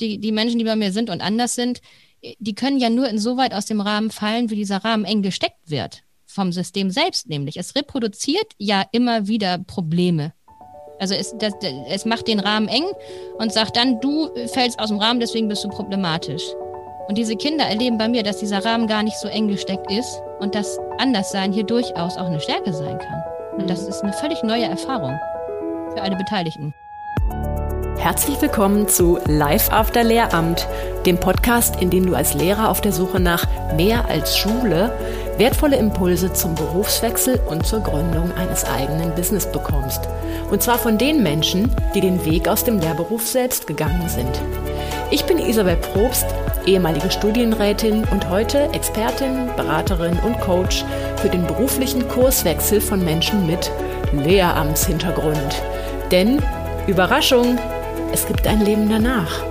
Die, die Menschen, die bei mir sind und anders sind, die können ja nur insoweit aus dem Rahmen fallen, wie dieser Rahmen eng gesteckt wird. Vom System selbst nämlich. Es reproduziert ja immer wieder Probleme. Also es, das, es macht den Rahmen eng und sagt dann, du fällst aus dem Rahmen, deswegen bist du problematisch. Und diese Kinder erleben bei mir, dass dieser Rahmen gar nicht so eng gesteckt ist und dass Anderssein hier durchaus auch eine Stärke sein kann. Und das ist eine völlig neue Erfahrung für alle Beteiligten. Herzlich willkommen zu Live After Lehramt, dem Podcast, in dem du als Lehrer auf der Suche nach mehr als Schule wertvolle Impulse zum Berufswechsel und zur Gründung eines eigenen Business bekommst. Und zwar von den Menschen, die den Weg aus dem Lehrberuf selbst gegangen sind. Ich bin Isabel Probst, ehemalige Studienrätin und heute Expertin, Beraterin und Coach für den beruflichen Kurswechsel von Menschen mit Lehramtshintergrund. Denn, Überraschung, es gibt ein Leben danach.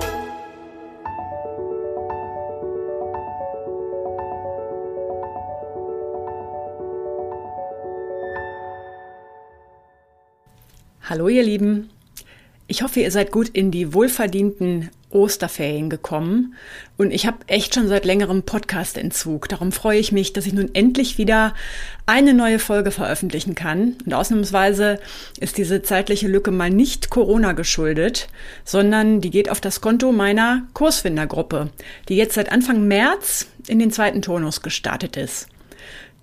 Hallo ihr Lieben. Ich hoffe, ihr seid gut in die wohlverdienten Osterferien gekommen und ich habe echt schon seit längerem Podcast-Entzug. Darum freue ich mich, dass ich nun endlich wieder eine neue Folge veröffentlichen kann. Und ausnahmsweise ist diese zeitliche Lücke mal nicht Corona geschuldet, sondern die geht auf das Konto meiner Kursfindergruppe, die jetzt seit Anfang März in den zweiten Turnus gestartet ist.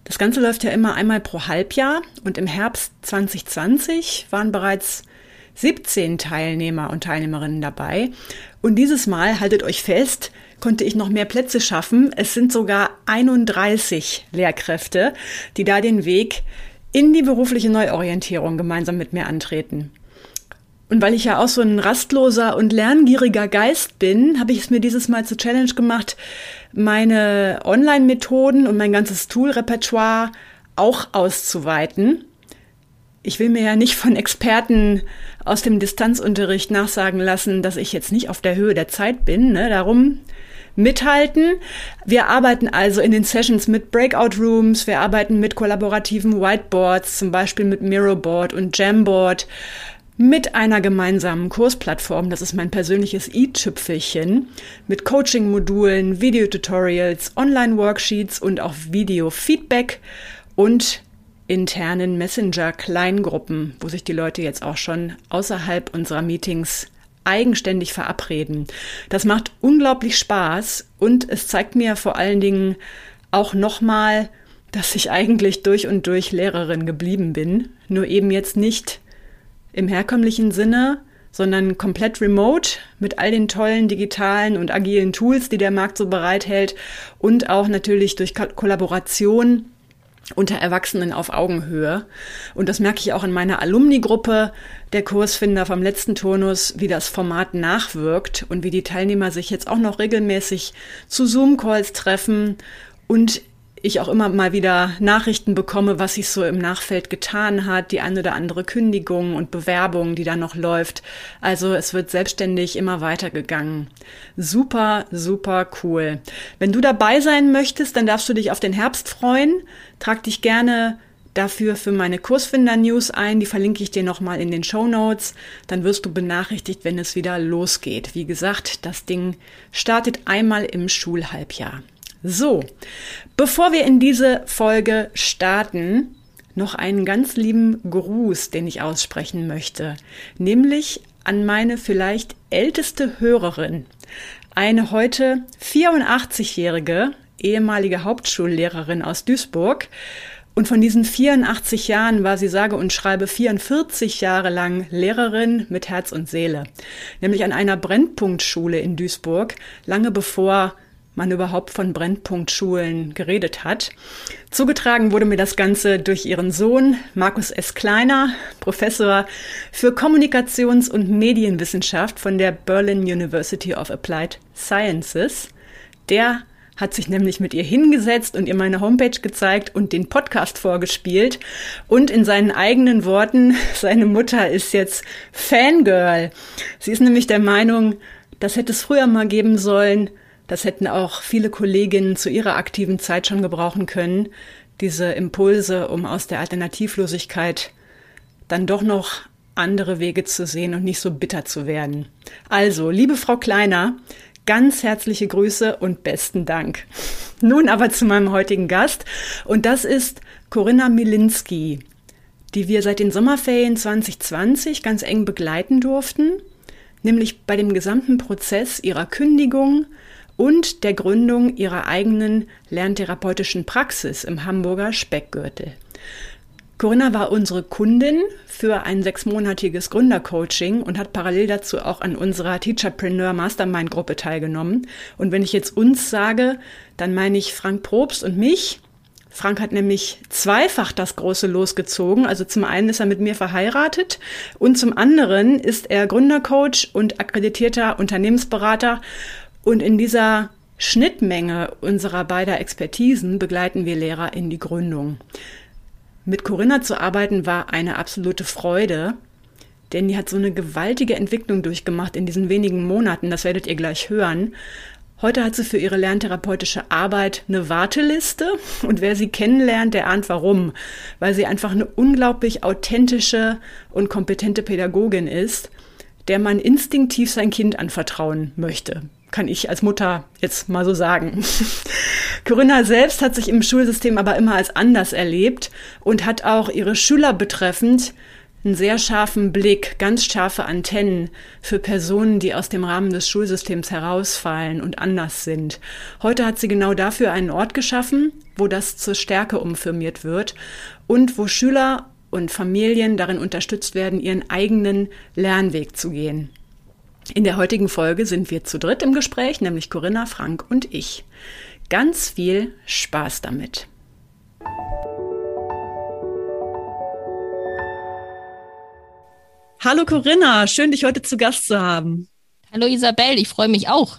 Das Ganze läuft ja immer einmal pro Halbjahr und im Herbst 2020 waren bereits 17 Teilnehmer und Teilnehmerinnen dabei. Und dieses Mal, haltet euch fest, konnte ich noch mehr Plätze schaffen. Es sind sogar 31 Lehrkräfte, die da den Weg in die berufliche Neuorientierung gemeinsam mit mir antreten. Und weil ich ja auch so ein rastloser und lerngieriger Geist bin, habe ich es mir dieses Mal zur Challenge gemacht, meine Online-Methoden und mein ganzes Tool-Repertoire auch auszuweiten ich will mir ja nicht von Experten aus dem Distanzunterricht nachsagen lassen, dass ich jetzt nicht auf der Höhe der Zeit bin. Ne? Darum mithalten. Wir arbeiten also in den Sessions mit Breakout Rooms, wir arbeiten mit kollaborativen Whiteboards, zum Beispiel mit Mirrorboard und Jamboard, mit einer gemeinsamen Kursplattform, das ist mein persönliches i-Tüpfelchen, mit Coaching-Modulen, Videotutorials, Online-Worksheets und auch Video-Feedback und internen Messenger-Kleingruppen, wo sich die Leute jetzt auch schon außerhalb unserer Meetings eigenständig verabreden. Das macht unglaublich Spaß und es zeigt mir vor allen Dingen auch nochmal, dass ich eigentlich durch und durch Lehrerin geblieben bin, nur eben jetzt nicht im herkömmlichen Sinne, sondern komplett remote mit all den tollen digitalen und agilen Tools, die der Markt so bereithält und auch natürlich durch Kollaboration unter Erwachsenen auf Augenhöhe. Und das merke ich auch in meiner Alumni-Gruppe der Kursfinder vom letzten Turnus, wie das Format nachwirkt und wie die Teilnehmer sich jetzt auch noch regelmäßig zu Zoom-Calls treffen und ich auch immer mal wieder Nachrichten bekomme, was sich so im Nachfeld getan hat, die eine oder andere Kündigung und Bewerbung, die da noch läuft. Also es wird selbstständig immer weitergegangen. Super, super cool. Wenn du dabei sein möchtest, dann darfst du dich auf den Herbst freuen. Trag dich gerne dafür für meine Kursfinder-News ein. Die verlinke ich dir nochmal in den Show Notes. Dann wirst du benachrichtigt, wenn es wieder losgeht. Wie gesagt, das Ding startet einmal im Schulhalbjahr. So, bevor wir in diese Folge starten, noch einen ganz lieben Gruß, den ich aussprechen möchte, nämlich an meine vielleicht älteste Hörerin, eine heute 84-jährige ehemalige Hauptschullehrerin aus Duisburg. Und von diesen 84 Jahren war sie sage und schreibe 44 Jahre lang Lehrerin mit Herz und Seele, nämlich an einer Brennpunktschule in Duisburg, lange bevor man überhaupt von Brennpunktschulen geredet hat. Zugetragen wurde mir das Ganze durch ihren Sohn Markus S. Kleiner, Professor für Kommunikations- und Medienwissenschaft von der Berlin University of Applied Sciences. Der hat sich nämlich mit ihr hingesetzt und ihr meine Homepage gezeigt und den Podcast vorgespielt. Und in seinen eigenen Worten, seine Mutter ist jetzt Fangirl. Sie ist nämlich der Meinung, das hätte es früher mal geben sollen, das hätten auch viele Kolleginnen zu ihrer aktiven Zeit schon gebrauchen können, diese Impulse, um aus der Alternativlosigkeit dann doch noch andere Wege zu sehen und nicht so bitter zu werden. Also, liebe Frau Kleiner, ganz herzliche Grüße und besten Dank. Nun aber zu meinem heutigen Gast und das ist Corinna Milinski, die wir seit den Sommerferien 2020 ganz eng begleiten durften, nämlich bei dem gesamten Prozess ihrer Kündigung und der Gründung ihrer eigenen lerntherapeutischen Praxis im Hamburger Speckgürtel. Corinna war unsere Kundin für ein sechsmonatiges Gründercoaching und hat parallel dazu auch an unserer Teacherpreneur Mastermind Gruppe teilgenommen. Und wenn ich jetzt uns sage, dann meine ich Frank Probst und mich. Frank hat nämlich zweifach das große losgezogen. Also zum einen ist er mit mir verheiratet und zum anderen ist er Gründercoach und akkreditierter Unternehmensberater. Und in dieser Schnittmenge unserer beider Expertisen begleiten wir Lehrer in die Gründung. Mit Corinna zu arbeiten war eine absolute Freude, denn die hat so eine gewaltige Entwicklung durchgemacht in diesen wenigen Monaten, das werdet ihr gleich hören. Heute hat sie für ihre lerntherapeutische Arbeit eine Warteliste und wer sie kennenlernt, der ahnt warum, weil sie einfach eine unglaublich authentische und kompetente Pädagogin ist, der man instinktiv sein Kind anvertrauen möchte kann ich als Mutter jetzt mal so sagen. Corinna selbst hat sich im Schulsystem aber immer als anders erlebt und hat auch ihre Schüler betreffend einen sehr scharfen Blick, ganz scharfe Antennen für Personen, die aus dem Rahmen des Schulsystems herausfallen und anders sind. Heute hat sie genau dafür einen Ort geschaffen, wo das zur Stärke umfirmiert wird und wo Schüler und Familien darin unterstützt werden, ihren eigenen Lernweg zu gehen. In der heutigen Folge sind wir zu dritt im Gespräch, nämlich Corinna, Frank und ich. Ganz viel Spaß damit. Hallo Corinna, schön dich heute zu Gast zu haben. Hallo Isabel, ich freue mich auch.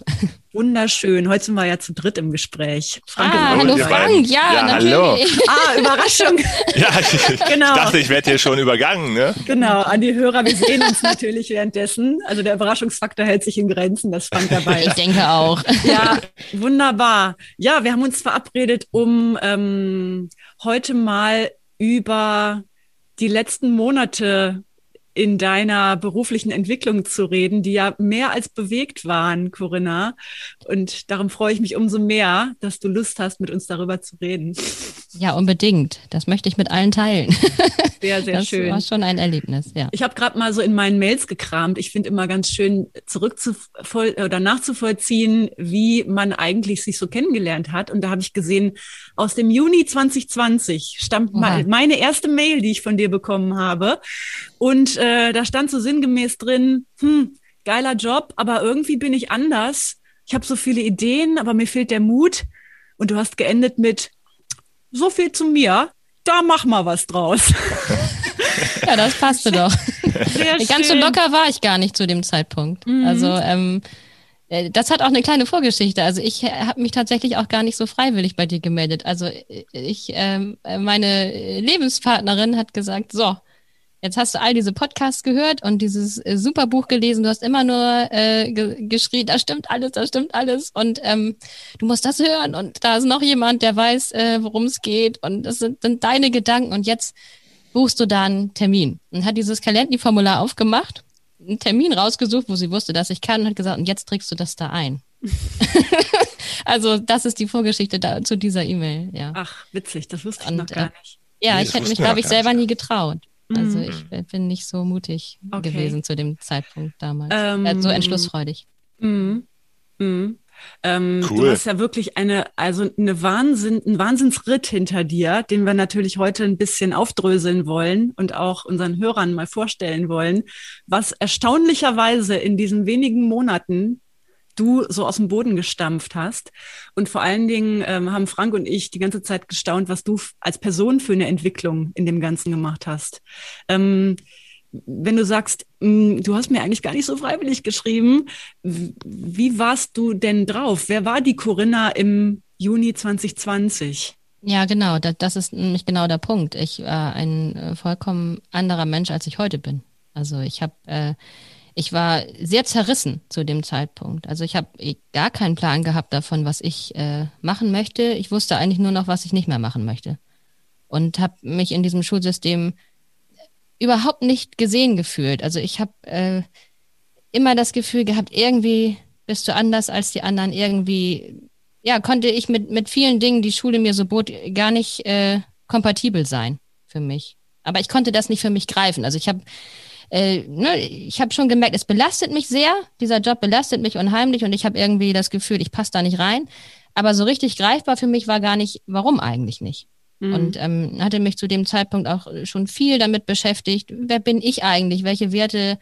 Wunderschön. Heute sind wir ja zu dritt im Gespräch. Frank ah, hallo Frank, ja, ja natürlich. Hallo. Ah, Überraschung. ja, ich, genau. ich dachte, ich werde hier schon übergangen. Ne? Genau, an die Hörer, wir sehen uns natürlich währenddessen. Also der Überraschungsfaktor hält sich in Grenzen, dass Frank dabei ist. Ich denke auch. Ja, wunderbar. Ja, wir haben uns verabredet, um ähm, heute mal über die letzten Monate in deiner beruflichen Entwicklung zu reden, die ja mehr als bewegt waren, Corinna. Und darum freue ich mich umso mehr, dass du Lust hast, mit uns darüber zu reden. Ja, unbedingt. Das möchte ich mit allen teilen. Sehr, sehr das schön. Das war schon ein Erlebnis, ja. Ich habe gerade mal so in meinen Mails gekramt. Ich finde immer ganz schön zurückzuvoll oder nachzuvollziehen, wie man eigentlich sich so kennengelernt hat. Und da habe ich gesehen, aus dem Juni 2020 stammt Oha. meine erste Mail, die ich von dir bekommen habe. Und äh, da stand so sinngemäß drin, hm, geiler Job, aber irgendwie bin ich anders. Ich habe so viele Ideen, aber mir fehlt der Mut. Und du hast geendet mit, so viel zu mir, da mach mal was draus. ja, das passte doch. Sehr Ganz so locker war ich gar nicht zu dem Zeitpunkt. Mhm. Also ähm, äh, das hat auch eine kleine Vorgeschichte. Also ich habe mich tatsächlich auch gar nicht so freiwillig bei dir gemeldet. Also äh, ich, ähm, meine Lebenspartnerin hat gesagt, so, Jetzt hast du all diese Podcasts gehört und dieses äh, super Buch gelesen. Du hast immer nur äh, ge geschrien, da stimmt alles, da stimmt alles. Und ähm, du musst das hören. Und da ist noch jemand, der weiß, äh, worum es geht. Und das sind, sind deine Gedanken. Und jetzt buchst du da einen Termin. Und hat dieses Calendly-Formular aufgemacht, einen Termin rausgesucht, wo sie wusste, dass ich kann, und hat gesagt, und jetzt trägst du das da ein. also, das ist die Vorgeschichte da, zu dieser E-Mail, ja. Ach, witzig, das wusste ich und, noch gar äh, nicht. Ja, nee, ich hätte mich, glaube ich, selber nie getraut. Also mhm. ich bin nicht so mutig okay. gewesen zu dem Zeitpunkt damals. Ähm, so entschlussfreudig. Mhm. Mhm. Ähm, cool. Du hast ja wirklich eine, also eine Wahnsinn, einen Wahnsinnsritt hinter dir, den wir natürlich heute ein bisschen aufdröseln wollen und auch unseren Hörern mal vorstellen wollen, was erstaunlicherweise in diesen wenigen Monaten du so aus dem Boden gestampft hast. Und vor allen Dingen ähm, haben Frank und ich die ganze Zeit gestaunt, was du als Person für eine Entwicklung in dem Ganzen gemacht hast. Ähm, wenn du sagst, mh, hm, du hast mir eigentlich gar nicht so freiwillig geschrieben, wie warst du denn drauf? Wer war die Corinna im Juni 2020? Ja, genau, das, das ist nämlich genau der Punkt. Ich war ein äh, vollkommen anderer Mensch, als ich heute bin. Also ich habe äh, ich war sehr zerrissen zu dem Zeitpunkt. Also ich habe gar keinen Plan gehabt davon, was ich äh, machen möchte. Ich wusste eigentlich nur noch, was ich nicht mehr machen möchte. Und habe mich in diesem Schulsystem überhaupt nicht gesehen gefühlt. Also ich habe äh, immer das Gefühl gehabt, irgendwie bist du anders als die anderen, irgendwie, ja, konnte ich mit, mit vielen Dingen, die Schule mir so bot, gar nicht äh, kompatibel sein für mich. Aber ich konnte das nicht für mich greifen. Also ich habe äh, ne, ich habe schon gemerkt, es belastet mich sehr. Dieser Job belastet mich unheimlich und ich habe irgendwie das Gefühl, ich passe da nicht rein. Aber so richtig greifbar für mich war gar nicht, warum eigentlich nicht. Mhm. Und ähm, hatte mich zu dem Zeitpunkt auch schon viel damit beschäftigt, wer bin ich eigentlich, welche Werte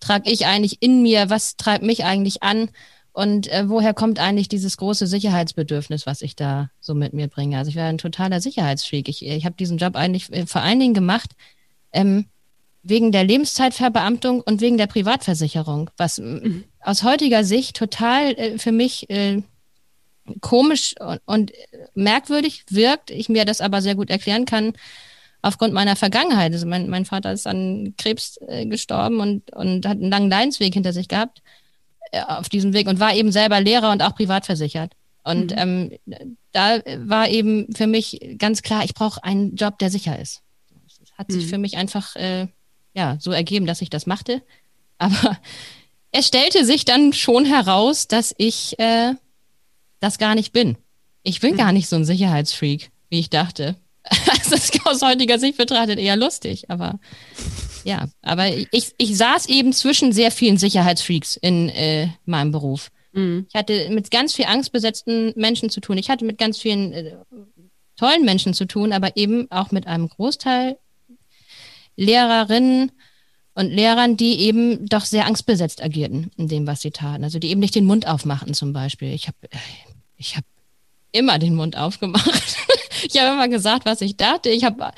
trage ich eigentlich in mir, was treibt mich eigentlich an und äh, woher kommt eigentlich dieses große Sicherheitsbedürfnis, was ich da so mit mir bringe. Also ich wäre ein totaler Sicherheitsfreak. Ich, ich habe diesen Job eigentlich äh, vor allen Dingen gemacht, ähm, wegen der Lebenszeitverbeamtung und wegen der Privatversicherung, was mhm. aus heutiger Sicht total äh, für mich äh, komisch und, und, merkwürdig wirkt, ich mir das aber sehr gut erklären kann aufgrund meiner Vergangenheit. Also mein, mein Vater ist an Krebs äh, gestorben und, und hat einen langen Leidensweg hinter sich gehabt äh, auf diesem Weg und war eben selber Lehrer und auch privat versichert. Und mhm. ähm, da war eben für mich ganz klar, ich brauche einen Job, der sicher ist. Das hat sich mhm. für mich einfach äh, ja, so ergeben, dass ich das machte. Aber es stellte sich dann schon heraus, dass ich äh, das gar nicht bin. Ich bin mhm. gar nicht so ein Sicherheitsfreak, wie ich dachte. das ist aus heutiger Sicht betrachtet eher lustig, aber ja, aber ich, ich saß eben zwischen sehr vielen Sicherheitsfreaks in äh, meinem Beruf. Mhm. Ich hatte mit ganz viel angstbesetzten Menschen zu tun. Ich hatte mit ganz vielen äh, tollen Menschen zu tun, aber eben auch mit einem Großteil Lehrerinnen und Lehrern, die eben doch sehr angstbesetzt agierten in dem, was sie taten. Also die eben nicht den Mund aufmachten zum Beispiel. Ich habe ich hab immer den Mund aufgemacht. ich habe immer gesagt, was ich dachte. Ich habe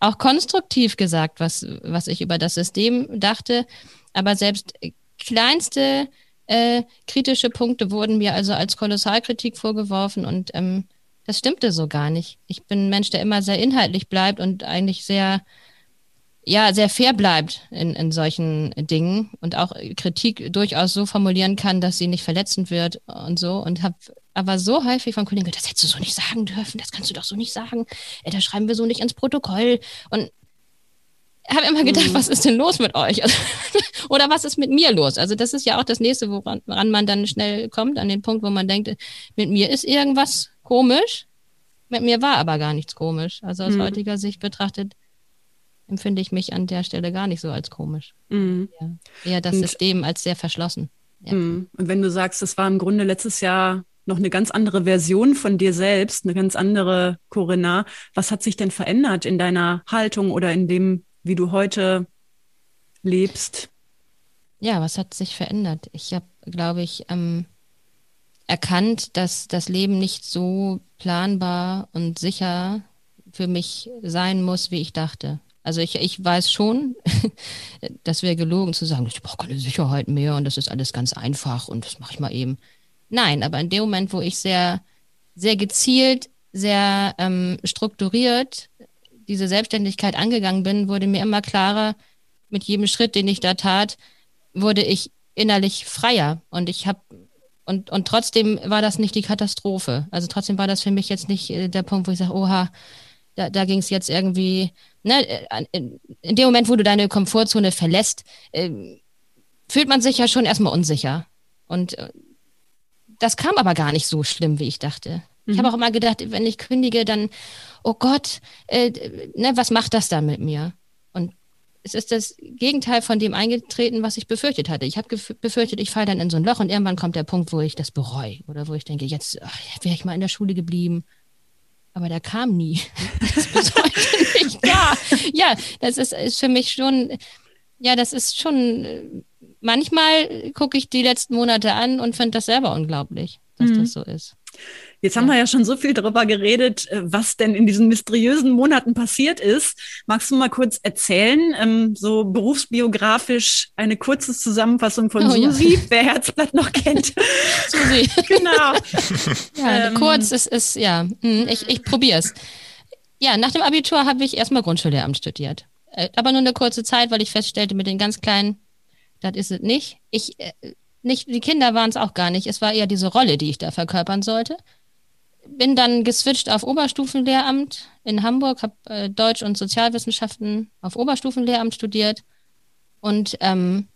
auch konstruktiv gesagt, was, was ich über das System dachte. Aber selbst kleinste äh, kritische Punkte wurden mir also als Kolossalkritik vorgeworfen und ähm, das stimmte so gar nicht. Ich bin ein Mensch, der immer sehr inhaltlich bleibt und eigentlich sehr ja, sehr fair bleibt in, in solchen Dingen und auch Kritik durchaus so formulieren kann, dass sie nicht verletzend wird und so. Und habe aber so häufig von Kollegen gehört, das hättest du so nicht sagen dürfen, das kannst du doch so nicht sagen, äh, das schreiben wir so nicht ins Protokoll. Und habe immer gedacht, mhm. was ist denn los mit euch? Oder was ist mit mir los? Also das ist ja auch das nächste, woran, woran man dann schnell kommt, an den Punkt, wo man denkt, mit mir ist irgendwas komisch. Mit mir war aber gar nichts komisch. Also aus mhm. heutiger Sicht betrachtet empfinde ich mich an der Stelle gar nicht so als komisch. Mhm. Ja, eher das und, System als sehr verschlossen. Ja. Mhm. Und wenn du sagst, es war im Grunde letztes Jahr noch eine ganz andere Version von dir selbst, eine ganz andere Corinna, was hat sich denn verändert in deiner Haltung oder in dem, wie du heute lebst? Ja, was hat sich verändert? Ich habe, glaube ich, ähm, erkannt, dass das Leben nicht so planbar und sicher für mich sein muss, wie ich dachte. Also ich, ich weiß schon, das wäre gelogen zu sagen, ich brauche keine Sicherheit mehr und das ist alles ganz einfach und das mache ich mal eben. Nein, aber in dem Moment, wo ich sehr, sehr gezielt, sehr ähm, strukturiert diese Selbstständigkeit angegangen bin, wurde mir immer klarer, mit jedem Schritt, den ich da tat, wurde ich innerlich freier und ich habe und, und trotzdem war das nicht die Katastrophe. Also trotzdem war das für mich jetzt nicht äh, der Punkt, wo ich sage, oha, da, da ging es jetzt irgendwie, ne, in dem Moment, wo du deine Komfortzone verlässt, äh, fühlt man sich ja schon erstmal unsicher. Und äh, das kam aber gar nicht so schlimm, wie ich dachte. Mhm. Ich habe auch immer gedacht, wenn ich kündige, dann, oh Gott, äh, ne, was macht das dann mit mir? Und es ist das Gegenteil von dem eingetreten, was ich befürchtet hatte. Ich habe befürchtet, ich falle dann in so ein Loch und irgendwann kommt der Punkt, wo ich das bereue oder wo ich denke, jetzt wäre ich mal in der Schule geblieben aber der kam nie. Das bis heute nicht da. Ja, das ist, ist für mich schon, ja, das ist schon, manchmal gucke ich die letzten Monate an und finde das selber unglaublich, dass mhm. das so ist. Jetzt haben wir ja schon so viel darüber geredet, äh, was denn in diesen mysteriösen Monaten passiert ist. Magst du mal kurz erzählen, ähm, so berufsbiografisch eine kurze Zusammenfassung von oh, Susi, ja. wer Herzblatt noch kennt? Susi. genau. Ja, ähm, kurz, es ist, ja, hm, ich, ich probiere es. Ja, nach dem Abitur habe ich erstmal Grundschullehramt studiert. Äh, aber nur eine kurze Zeit, weil ich feststellte, mit den ganz Kleinen, das ist es nicht. Ich, äh, nicht, die Kinder waren es auch gar nicht. Es war eher diese Rolle, die ich da verkörpern sollte bin dann geswitcht auf Oberstufenlehramt in Hamburg, habe äh, Deutsch und Sozialwissenschaften auf Oberstufenlehramt studiert und ähm,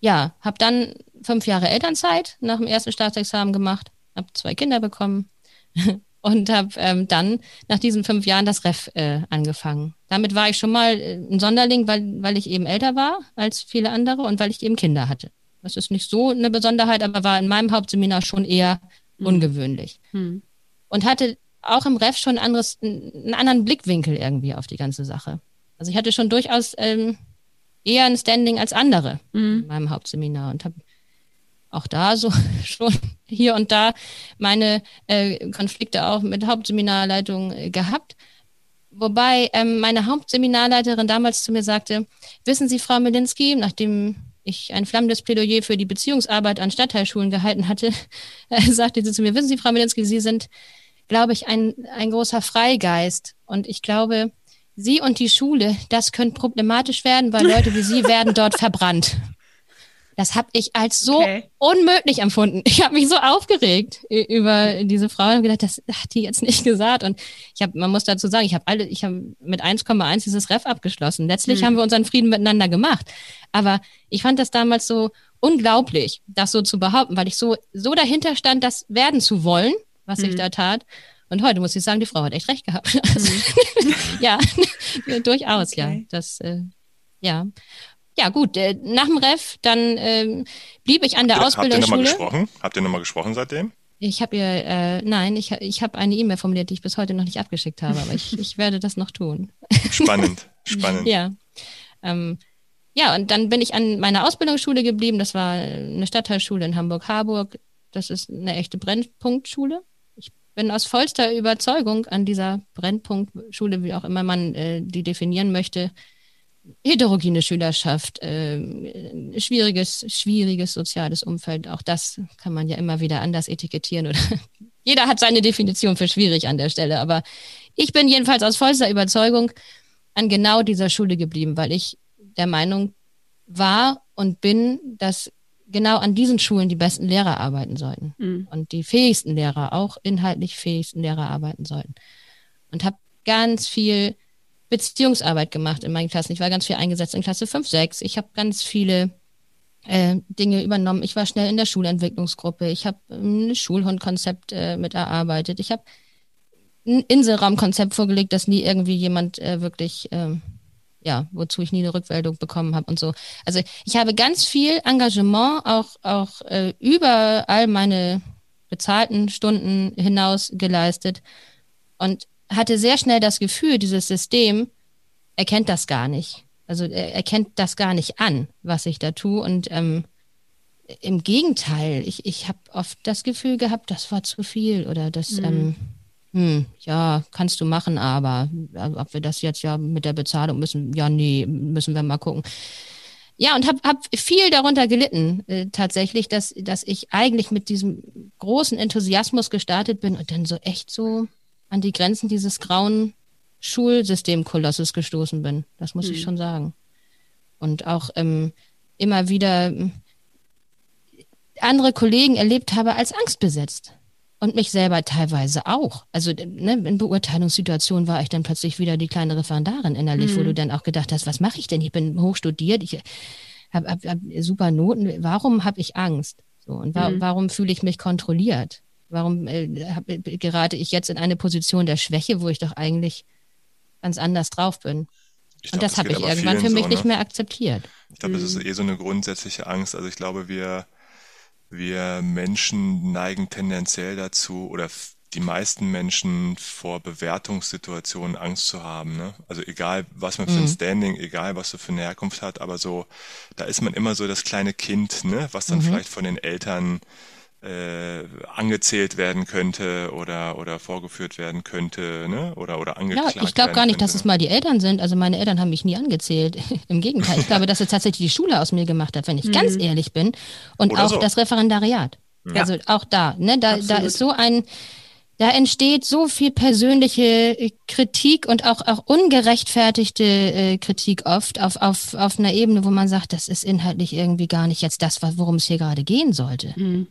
ja, habe dann fünf Jahre Elternzeit nach dem ersten Staatsexamen gemacht, habe zwei Kinder bekommen und habe ähm, dann nach diesen fünf Jahren das Ref äh, angefangen. Damit war ich schon mal äh, ein Sonderling, weil, weil ich eben älter war als viele andere und weil ich eben Kinder hatte. Das ist nicht so eine Besonderheit, aber war in meinem Hauptseminar schon eher mhm. ungewöhnlich. Mhm. Und hatte auch im Ref schon ein anderes, einen anderen Blickwinkel irgendwie auf die ganze Sache. Also ich hatte schon durchaus ähm, eher ein Standing als andere mhm. in meinem Hauptseminar und habe auch da so schon hier und da meine äh, Konflikte auch mit Hauptseminarleitung äh, gehabt. Wobei ähm, meine Hauptseminarleiterin damals zu mir sagte, wissen Sie, Frau Melinski, nachdem ich ein flammendes Plädoyer für die Beziehungsarbeit an Stadtteilschulen gehalten hatte, äh, sagte sie zu mir, wissen Sie, Frau Melinski, Sie sind, glaube ich, ein, ein großer Freigeist. Und ich glaube, Sie und die Schule, das könnte problematisch werden, weil Leute wie Sie werden dort verbrannt. Das habe ich als so okay. unmöglich empfunden. Ich habe mich so aufgeregt über diese Frau und gedacht, das hat die jetzt nicht gesagt. Und ich habe, man muss dazu sagen, ich habe alle, ich habe mit 1,1 dieses Ref abgeschlossen. Letztlich hm. haben wir unseren Frieden miteinander gemacht. Aber ich fand das damals so unglaublich, das so zu behaupten, weil ich so, so dahinter stand, das werden zu wollen, was hm. ich da tat. Und heute muss ich sagen, die Frau hat echt recht gehabt. Mhm. ja, durchaus, okay. ja. Das, äh, ja ja gut, äh, nach dem Ref, dann ähm, blieb ich an der habt Ausbildungsschule. Habt ihr nochmal gesprochen? Habt ihr nochmal gesprochen seitdem? Ich habe ihr, äh, nein, ich, ich habe eine E-Mail formuliert, die ich bis heute noch nicht abgeschickt habe, aber ich, ich werde das noch tun. Spannend, spannend. ja. Ähm, ja, und dann bin ich an meiner Ausbildungsschule geblieben. Das war eine Stadtteilschule in Hamburg-Harburg. Das ist eine echte Brennpunktschule. Bin aus vollster Überzeugung an dieser Brennpunktschule, wie auch immer man äh, die definieren möchte, heterogene Schülerschaft, äh, schwieriges, schwieriges soziales Umfeld. Auch das kann man ja immer wieder anders etikettieren oder jeder hat seine Definition für schwierig an der Stelle. Aber ich bin jedenfalls aus vollster Überzeugung an genau dieser Schule geblieben, weil ich der Meinung war und bin, dass genau an diesen Schulen die besten Lehrer arbeiten sollten mhm. und die fähigsten Lehrer, auch inhaltlich fähigsten Lehrer arbeiten sollten. Und habe ganz viel Beziehungsarbeit gemacht in meinen Klassen. Ich war ganz viel eingesetzt in Klasse 5, 6. Ich habe ganz viele äh, Dinge übernommen. Ich war schnell in der Schulentwicklungsgruppe. Ich habe ein Schulhundkonzept äh, mit erarbeitet. Ich habe ein Inselraumkonzept vorgelegt, das nie irgendwie jemand äh, wirklich, äh, ja, wozu ich nie eine Rückmeldung bekommen habe und so. Also ich habe ganz viel Engagement auch, auch äh, über all meine bezahlten Stunden hinaus geleistet. Und hatte sehr schnell das Gefühl, dieses System erkennt das gar nicht. Also er erkennt das gar nicht an, was ich da tue. Und ähm, im Gegenteil, ich, ich habe oft das Gefühl gehabt, das war zu viel oder das, mhm. ähm, hm, ja, kannst du machen, aber ob wir das jetzt ja mit der Bezahlung müssen, ja, nee, müssen wir mal gucken. Ja, und habe hab viel darunter gelitten, äh, tatsächlich, dass, dass ich eigentlich mit diesem großen Enthusiasmus gestartet bin und dann so echt so an die Grenzen dieses grauen Schulsystemkolosses gestoßen bin. Das muss hm. ich schon sagen. Und auch ähm, immer wieder ähm, andere Kollegen erlebt habe als angstbesetzt. Und mich selber teilweise auch. Also ne, in Beurteilungssituationen war ich dann plötzlich wieder die kleine Referendarin innerlich, mhm. wo du dann auch gedacht hast, was mache ich denn? Ich bin hochstudiert, ich habe hab, hab super Noten. Warum habe ich Angst? So, und wa mhm. warum fühle ich mich kontrolliert? Warum äh, hab, gerate ich jetzt in eine Position der Schwäche, wo ich doch eigentlich ganz anders drauf bin? Ich und glaub, das habe ich irgendwann für mich so, ne? nicht mehr akzeptiert. Ich glaube, mhm. das ist eh so eine grundsätzliche Angst. Also ich glaube, wir, wir Menschen neigen tendenziell dazu oder die meisten Menschen vor Bewertungssituationen Angst zu haben. Ne? Also egal, was man für ein mhm. Standing, egal, was du für eine Herkunft hat, aber so, da ist man immer so das kleine Kind, ne? was dann mhm. vielleicht von den Eltern äh, angezählt werden könnte oder oder vorgeführt werden könnte, ne? Oder oder angeklagt. Ja, ich glaube gar nicht, könnte. dass es mal die Eltern sind. Also meine Eltern haben mich nie angezählt. Im Gegenteil, ich glaube, dass es tatsächlich die Schule aus mir gemacht hat, wenn ich mhm. ganz ehrlich bin. Und oder auch so. das Referendariat. Ja. Also auch da, ne? Da, da ist so ein da entsteht so viel persönliche äh, Kritik und auch, auch ungerechtfertigte äh, Kritik oft auf, auf, auf einer Ebene, wo man sagt, das ist inhaltlich irgendwie gar nicht jetzt das, worum es hier gerade gehen sollte. Mhm.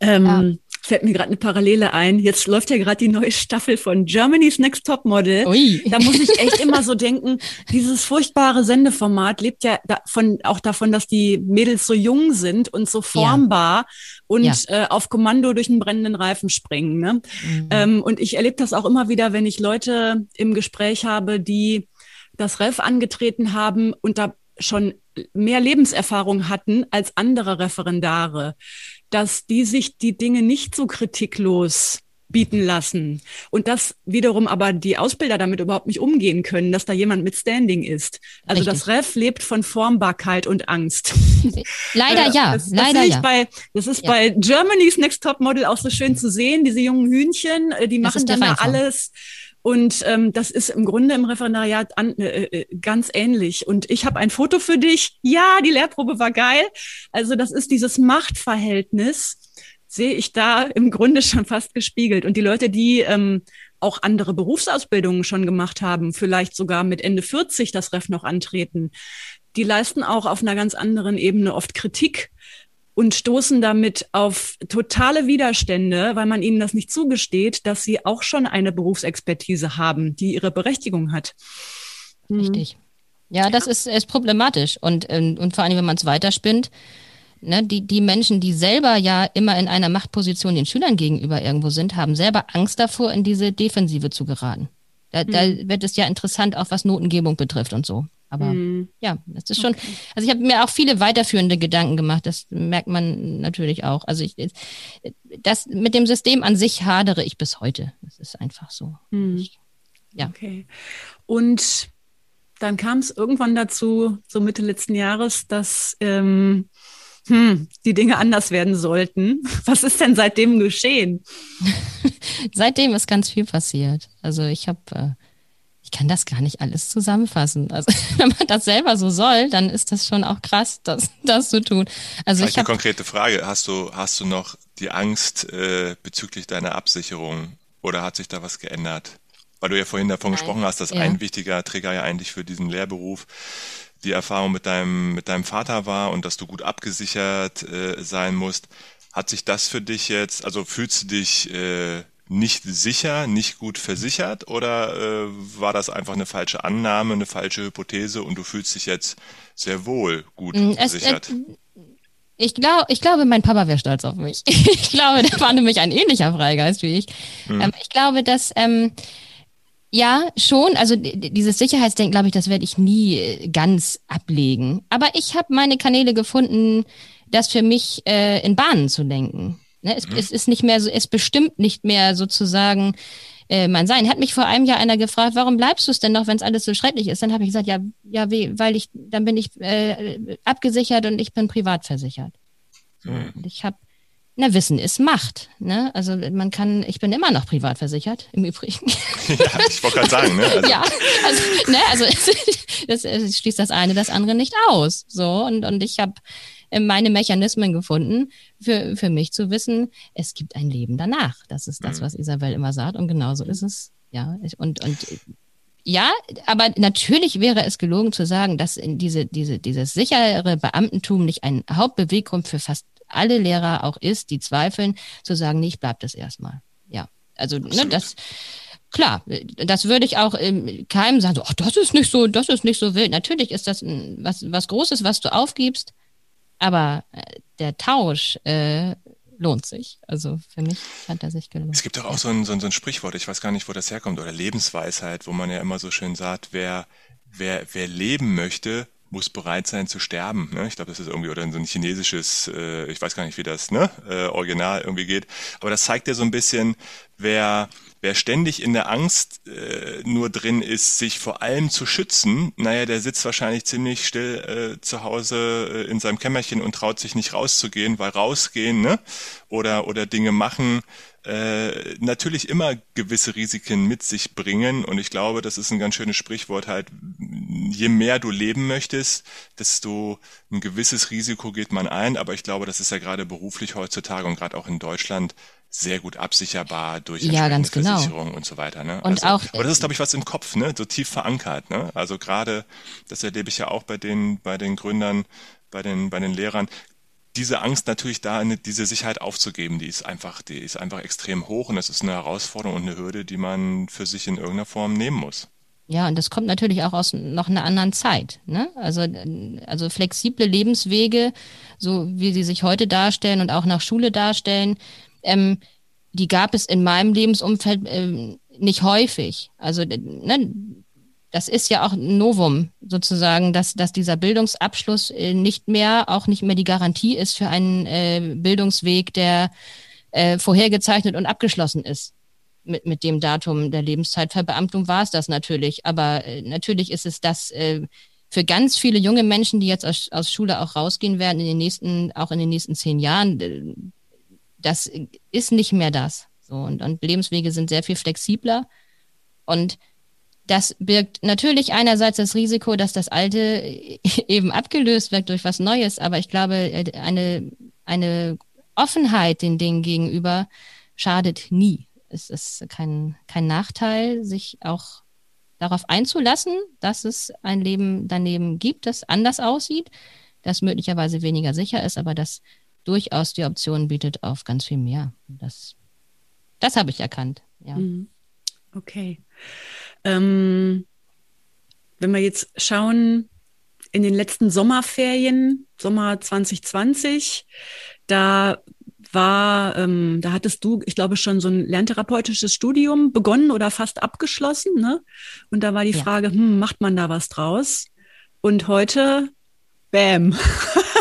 Ähm. Fällt mir gerade eine Parallele ein. Jetzt läuft ja gerade die neue Staffel von Germany's Next Top Model. Ui. Da muss ich echt immer so denken, dieses furchtbare Sendeformat lebt ja davon, auch davon, dass die Mädels so jung sind und so formbar ja. und ja. Äh, auf Kommando durch einen brennenden Reifen springen. Ne? Mhm. Ähm, und ich erlebe das auch immer wieder, wenn ich Leute im Gespräch habe, die das Ref angetreten haben und da schon mehr Lebenserfahrung hatten als andere Referendare, dass die sich die Dinge nicht so kritiklos bieten lassen und dass wiederum aber die Ausbilder damit überhaupt nicht umgehen können, dass da jemand mit Standing ist. Also Richtig. das Ref lebt von Formbarkeit und Angst. Leider äh, ja, das, leider das ja. Bei, das ist ja. bei Germany's Next Top Model auch so schön zu sehen, diese jungen Hühnchen, äh, die machen dann da alles und ähm, das ist im Grunde im Referendariat an, äh, äh, ganz ähnlich. Und ich habe ein Foto für dich. Ja, die Lehrprobe war geil. Also das ist dieses Machtverhältnis, sehe ich da im Grunde schon fast gespiegelt. Und die Leute, die ähm, auch andere Berufsausbildungen schon gemacht haben, vielleicht sogar mit Ende 40 das Ref noch antreten, die leisten auch auf einer ganz anderen Ebene oft Kritik und stoßen damit auf totale Widerstände, weil man ihnen das nicht zugesteht, dass sie auch schon eine Berufsexpertise haben, die ihre Berechtigung hat. Mhm. Richtig. Ja, das ist, ist problematisch. Und, ähm, und vor allem, wenn man es weiterspinnt, ne, die, die Menschen, die selber ja immer in einer Machtposition den Schülern gegenüber irgendwo sind, haben selber Angst davor, in diese Defensive zu geraten. Da, mhm. da wird es ja interessant, auch was Notengebung betrifft und so. Aber mhm. ja, das ist schon, okay. also ich habe mir auch viele weiterführende Gedanken gemacht, das merkt man natürlich auch. Also ich, das mit dem System an sich hadere ich bis heute. Das ist einfach so. Mhm. Ich, ja. Okay. Und dann kam es irgendwann dazu, so Mitte letzten Jahres, dass ähm, hm, die Dinge anders werden sollten. Was ist denn seitdem geschehen? seitdem ist ganz viel passiert. Also ich habe äh, kann das gar nicht alles zusammenfassen. Also wenn man das selber so soll, dann ist das schon auch krass, das, das zu tun. Also Vielleicht ich eine konkrete Frage. Hast du, hast du noch die Angst äh, bezüglich deiner Absicherung oder hat sich da was geändert? Weil du ja vorhin davon Nein. gesprochen hast, dass ja. ein wichtiger Trigger ja eigentlich für diesen Lehrberuf die Erfahrung mit deinem, mit deinem Vater war und dass du gut abgesichert äh, sein musst. Hat sich das für dich jetzt, also fühlst du dich äh, nicht sicher, nicht gut versichert oder äh, war das einfach eine falsche Annahme, eine falsche Hypothese und du fühlst dich jetzt sehr wohl gut mm, es, versichert? Es, ich glaube, ich glaube, mein Papa wäre stolz auf mich. ich glaube, der war nämlich ein ähnlicher Freigeist wie ich. Hm. Ähm, ich glaube, dass ähm, ja, schon. Also dieses Sicherheitsdenken, glaube ich, das werde ich nie äh, ganz ablegen. Aber ich habe meine Kanäle gefunden, das für mich äh, in Bahnen zu lenken. Ne? Es, mhm. es ist nicht mehr so, es bestimmt nicht mehr sozusagen äh, mein Sein. Hat mich vor einem Jahr einer gefragt, warum bleibst du es denn noch, wenn es alles so schrecklich ist? Dann habe ich gesagt, ja, ja, weil ich, dann bin ich äh, abgesichert und ich bin privat versichert. Mhm. Und ich habe na, Wissen ist Macht. Ne? Also man kann, ich bin immer noch privat versichert, im Übrigen. Ja, ich wollte gerade sagen, ne? Also. Ja, also, ne, also das, das schließt das eine das andere nicht aus. So, und, und ich habe meine Mechanismen gefunden, für, für mich zu wissen, es gibt ein Leben danach. Das ist das, mhm. was Isabel immer sagt. Und genauso ist es. Ja, und, und ja, aber natürlich wäre es gelogen zu sagen, dass in diese, diese, dieses sichere Beamtentum nicht ein Hauptbeweggrund für fast alle Lehrer auch ist, die zweifeln, zu sagen, nee, ich bleib das erstmal. Ja, also ne, das klar, das würde ich auch ähm, keinem sagen, so, ach, das ist nicht so, das ist nicht so wild. Natürlich ist das was, was Großes, was du aufgibst. Aber äh, der Tausch äh, lohnt sich. Also für mich hat er sich gelohnt. Es gibt doch auch so ein, so, ein, so ein Sprichwort, ich weiß gar nicht, wo das herkommt, oder Lebensweisheit, wo man ja immer so schön sagt, wer, wer, wer leben möchte, muss bereit sein zu sterben. Ne? Ich glaube, das ist irgendwie oder so ein chinesisches, äh, ich weiß gar nicht, wie das ne? äh, Original irgendwie geht. Aber das zeigt ja so ein bisschen, wer Wer ständig in der Angst äh, nur drin ist, sich vor allem zu schützen, naja, der sitzt wahrscheinlich ziemlich still äh, zu Hause äh, in seinem Kämmerchen und traut sich nicht rauszugehen, weil rausgehen ne? oder, oder Dinge machen äh, natürlich immer gewisse Risiken mit sich bringen. Und ich glaube, das ist ein ganz schönes Sprichwort halt, je mehr du leben möchtest, desto ein gewisses Risiko geht man ein. Aber ich glaube, das ist ja gerade beruflich heutzutage und gerade auch in Deutschland sehr gut absicherbar durch ja, ganz genau. Versicherung und so weiter. Ne? Und also, auch, aber das ist, glaube ich, was im Kopf, ne? so tief verankert. Ne? Also gerade, das erlebe ich ja auch bei den, bei den Gründern, bei den, bei den Lehrern. Diese Angst natürlich da, diese Sicherheit aufzugeben, die ist einfach, die ist einfach extrem hoch und das ist eine Herausforderung und eine Hürde, die man für sich in irgendeiner Form nehmen muss. Ja, und das kommt natürlich auch aus noch einer anderen Zeit. Ne? Also, also flexible Lebenswege, so wie sie sich heute darstellen und auch nach Schule darstellen, ähm, die gab es in meinem Lebensumfeld ähm, nicht häufig. Also ne, das ist ja auch ein Novum sozusagen, dass, dass dieser Bildungsabschluss äh, nicht mehr, auch nicht mehr die Garantie ist für einen äh, Bildungsweg, der äh, vorhergezeichnet und abgeschlossen ist. Mit, mit dem Datum der Lebenszeitverbeamtung war es das natürlich. Aber äh, natürlich ist es das äh, für ganz viele junge Menschen, die jetzt aus, aus Schule auch rausgehen werden, in den nächsten, auch in den nächsten zehn Jahren, äh, das ist nicht mehr das. So, und, und Lebenswege sind sehr viel flexibler. Und das birgt natürlich einerseits das Risiko, dass das Alte eben abgelöst wird durch was Neues, aber ich glaube, eine, eine Offenheit den Dingen gegenüber schadet nie. Es ist kein, kein Nachteil, sich auch darauf einzulassen, dass es ein Leben daneben gibt, das anders aussieht, das möglicherweise weniger sicher ist, aber das durchaus die Option bietet auf ganz viel mehr. Das, das habe ich erkannt. Ja. Mhm. Okay. Ähm, wenn wir jetzt schauen, in den letzten Sommerferien, Sommer 2020, da war, ähm, da hattest du, ich glaube, schon so ein lerntherapeutisches Studium begonnen oder fast abgeschlossen, ne? Und da war die ja. Frage, hm, macht man da was draus? Und heute, bam.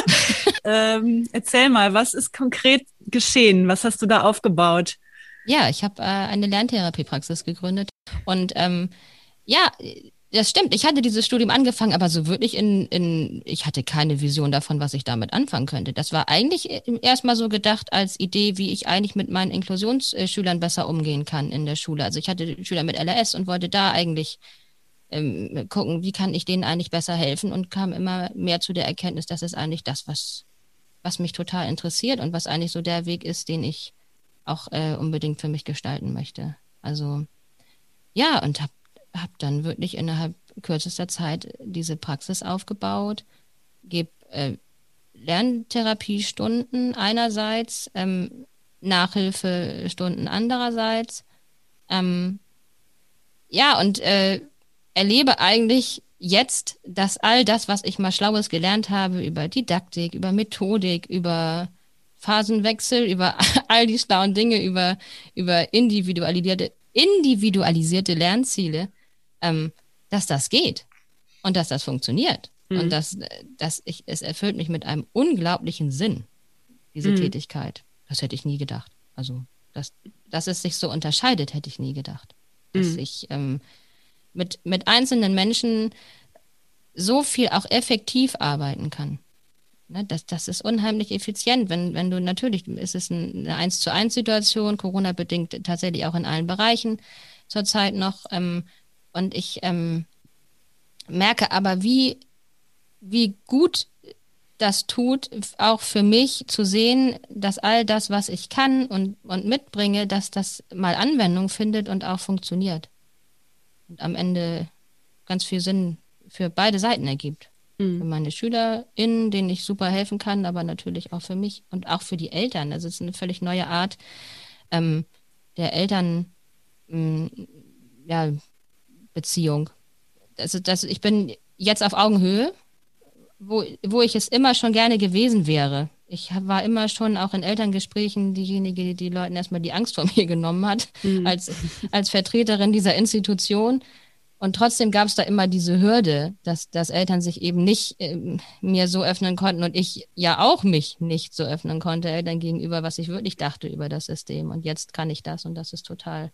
ähm, erzähl mal, was ist konkret geschehen? Was hast du da aufgebaut? Ja, ich habe äh, eine Lerntherapiepraxis gegründet und ähm, ja, das stimmt. Ich hatte dieses Studium angefangen, aber so wirklich in, in, ich hatte keine Vision davon, was ich damit anfangen könnte. Das war eigentlich erstmal so gedacht als Idee, wie ich eigentlich mit meinen Inklusionsschülern besser umgehen kann in der Schule. Also ich hatte Schüler mit LRS und wollte da eigentlich ähm, gucken, wie kann ich denen eigentlich besser helfen und kam immer mehr zu der Erkenntnis, dass es eigentlich das, was, was mich total interessiert und was eigentlich so der Weg ist, den ich auch äh, unbedingt für mich gestalten möchte. Also ja, und habe hab dann wirklich innerhalb kürzester Zeit diese Praxis aufgebaut, gebe äh, Lerntherapiestunden einerseits, ähm, Nachhilfestunden andererseits. Ähm, ja, und äh, erlebe eigentlich jetzt, dass all das, was ich mal Schlaues gelernt habe über Didaktik, über Methodik, über Phasenwechsel, über all die schlauen Dinge, über, über individualisierte, individualisierte Lernziele, ähm, dass das geht und dass das funktioniert. Mhm. Und dass, dass ich, es erfüllt mich mit einem unglaublichen Sinn, diese mhm. Tätigkeit. Das hätte ich nie gedacht. Also, dass, dass es sich so unterscheidet, hätte ich nie gedacht. Dass mhm. ich ähm, mit, mit einzelnen Menschen so viel auch effektiv arbeiten kann. Ne, das, das ist unheimlich effizient, wenn, wenn du natürlich, ist es eine 1 zu 1 Situation, Corona bedingt tatsächlich auch in allen Bereichen zurzeit noch. Ähm, und ich ähm, merke aber, wie, wie gut das tut, auch für mich zu sehen, dass all das, was ich kann und, und mitbringe, dass das mal Anwendung findet und auch funktioniert. Und am Ende ganz viel Sinn für beide Seiten ergibt. Mhm. Für meine SchülerInnen, denen ich super helfen kann, aber natürlich auch für mich und auch für die Eltern. Das ist eine völlig neue Art ähm, der Eltern, mh, mm, ja, Beziehung. Also das, ich bin jetzt auf Augenhöhe, wo, wo ich es immer schon gerne gewesen wäre. Ich war immer schon auch in Elterngesprächen diejenige, die die Leuten erstmal die Angst vor mir genommen hat, mhm. als, als Vertreterin dieser Institution. Und trotzdem gab es da immer diese Hürde, dass, dass Eltern sich eben nicht äh, mir so öffnen konnten und ich ja auch mich nicht so öffnen konnte, Eltern gegenüber, was ich wirklich dachte über das System. Und jetzt kann ich das und das ist total,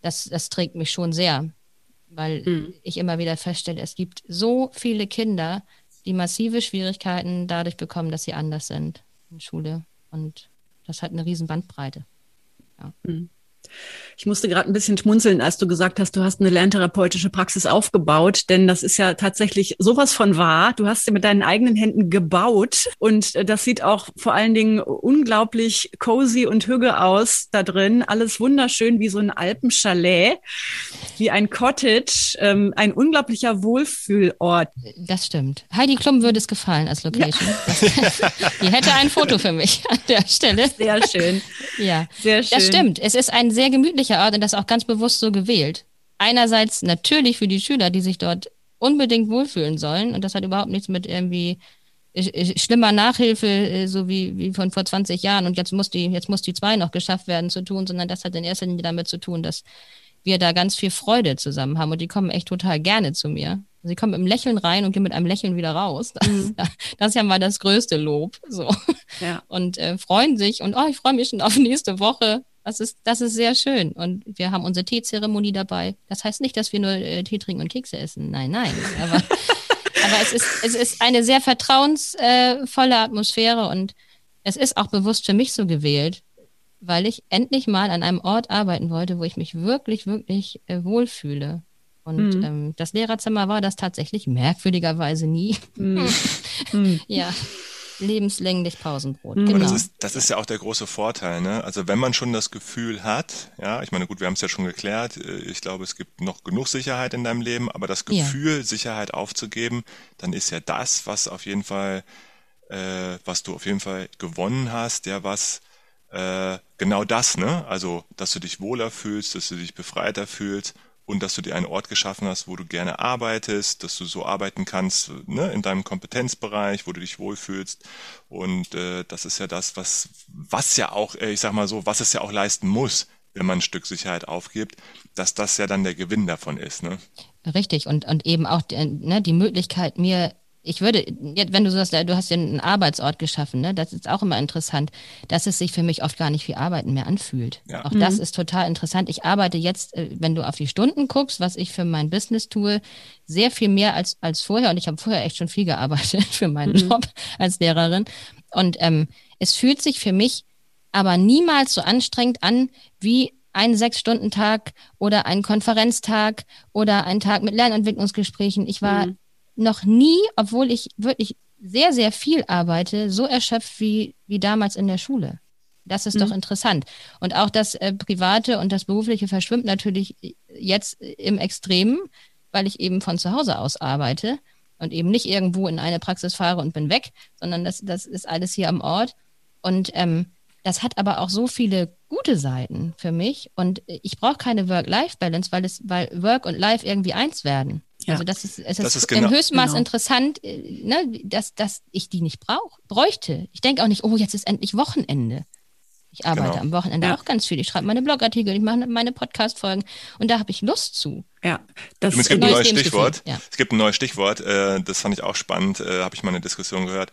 das, das trägt mich schon sehr, weil mhm. ich immer wieder feststelle, es gibt so viele Kinder, die massive Schwierigkeiten dadurch bekommen, dass sie anders sind in Schule. Und das hat eine riesen Bandbreite. Ja. Mhm. Ich musste gerade ein bisschen schmunzeln, als du gesagt hast, du hast eine lerntherapeutische Praxis aufgebaut, denn das ist ja tatsächlich sowas von wahr. Du hast sie mit deinen eigenen Händen gebaut und äh, das sieht auch vor allen Dingen unglaublich cozy und hüge aus da drin. Alles wunderschön wie so ein Alpenchalet, wie ein Cottage, ähm, ein unglaublicher Wohlfühlort. Das stimmt. Heidi Klum würde es gefallen als Location. Ja. Die hätte ein Foto für mich an der Stelle. Sehr schön. Ja, sehr schön. Das stimmt. Es ist ein sehr gemütlicher Art und das auch ganz bewusst so gewählt. Einerseits natürlich für die Schüler, die sich dort unbedingt wohlfühlen sollen und das hat überhaupt nichts mit irgendwie schlimmer Nachhilfe, äh, so wie, wie von vor 20 Jahren und jetzt muss die, jetzt muss die zwei noch geschafft werden zu tun, sondern das hat in erster Linie damit zu tun, dass wir da ganz viel Freude zusammen haben und die kommen echt total gerne zu mir. Sie kommen mit einem Lächeln rein und gehen mit einem Lächeln wieder raus. Das, mhm. das ist ja mal das größte Lob. So. Ja. Und äh, freuen sich und oh, ich freue mich schon auf nächste Woche. Das ist, das ist sehr schön. Und wir haben unsere Teezeremonie dabei. Das heißt nicht, dass wir nur äh, Tee trinken und Kekse essen. Nein, nein. Aber, aber es, ist, es ist eine sehr vertrauensvolle Atmosphäre und es ist auch bewusst für mich so gewählt, weil ich endlich mal an einem Ort arbeiten wollte, wo ich mich wirklich, wirklich äh, wohlfühle. Und mhm. ähm, das Lehrerzimmer war das tatsächlich merkwürdigerweise nie. Mhm. ja lebenslänglich Pausenbrot. Mhm. Genau. das ist, das ist ja auch der große Vorteil. Ne? Also wenn man schon das Gefühl hat, ja, ich meine, gut, wir haben es ja schon geklärt, äh, ich glaube, es gibt noch genug Sicherheit in deinem Leben, aber das Gefühl, ja. Sicherheit aufzugeben, dann ist ja das, was auf jeden Fall, äh, was du auf jeden Fall gewonnen hast, ja, was äh, genau das, ne? Also, dass du dich wohler fühlst, dass du dich befreiter fühlst und dass du dir einen Ort geschaffen hast, wo du gerne arbeitest, dass du so arbeiten kannst ne, in deinem Kompetenzbereich, wo du dich wohlfühlst. Und äh, das ist ja das, was, was ja auch, äh, ich sag mal so, was es ja auch leisten muss, wenn man ein Stück Sicherheit aufgibt, dass das ja dann der Gewinn davon ist. Ne? Richtig, und, und eben auch die, ne, die Möglichkeit, mir ich würde, wenn du sagst, du hast ja einen Arbeitsort geschaffen, ne? das ist auch immer interessant, dass es sich für mich oft gar nicht wie Arbeiten mehr anfühlt. Ja. Auch mhm. das ist total interessant. Ich arbeite jetzt, äh, wenn du auf die Stunden guckst, was ich für mein Business tue, sehr viel mehr als, als vorher. Und ich habe vorher echt schon viel gearbeitet für meinen mhm. Job als Lehrerin. Und ähm, es fühlt sich für mich aber niemals so anstrengend an wie ein Sechs-Stunden-Tag oder ein Konferenztag oder ein Tag mit Lernentwicklungsgesprächen. Ich war mhm noch nie, obwohl ich wirklich sehr, sehr viel arbeite, so erschöpft wie, wie damals in der Schule. Das ist mhm. doch interessant. Und auch das äh, Private und das Berufliche verschwimmt natürlich jetzt im Extremen, weil ich eben von zu Hause aus arbeite und eben nicht irgendwo in eine Praxis fahre und bin weg, sondern das, das ist alles hier am Ort. Und ähm, das hat aber auch so viele gute Seiten für mich. Und ich brauche keine Work-Life-Balance, weil es, weil Work und Life irgendwie eins werden. Ja. Also das ist, es das ist, ist genau, im Höchstmaß genau. interessant, äh, ne, dass, dass ich die nicht brauche, bräuchte. Ich denke auch nicht, oh, jetzt ist endlich Wochenende. Ich arbeite genau. am Wochenende ja. auch ganz viel. Ich schreibe meine Blogartikel, ich mache meine Podcast-Folgen und da habe ich Lust zu. Ja, das es gibt ein neues Stichwort. Ja. Es gibt ein neues Stichwort, äh, das fand ich auch spannend, äh, habe ich mal eine Diskussion gehört.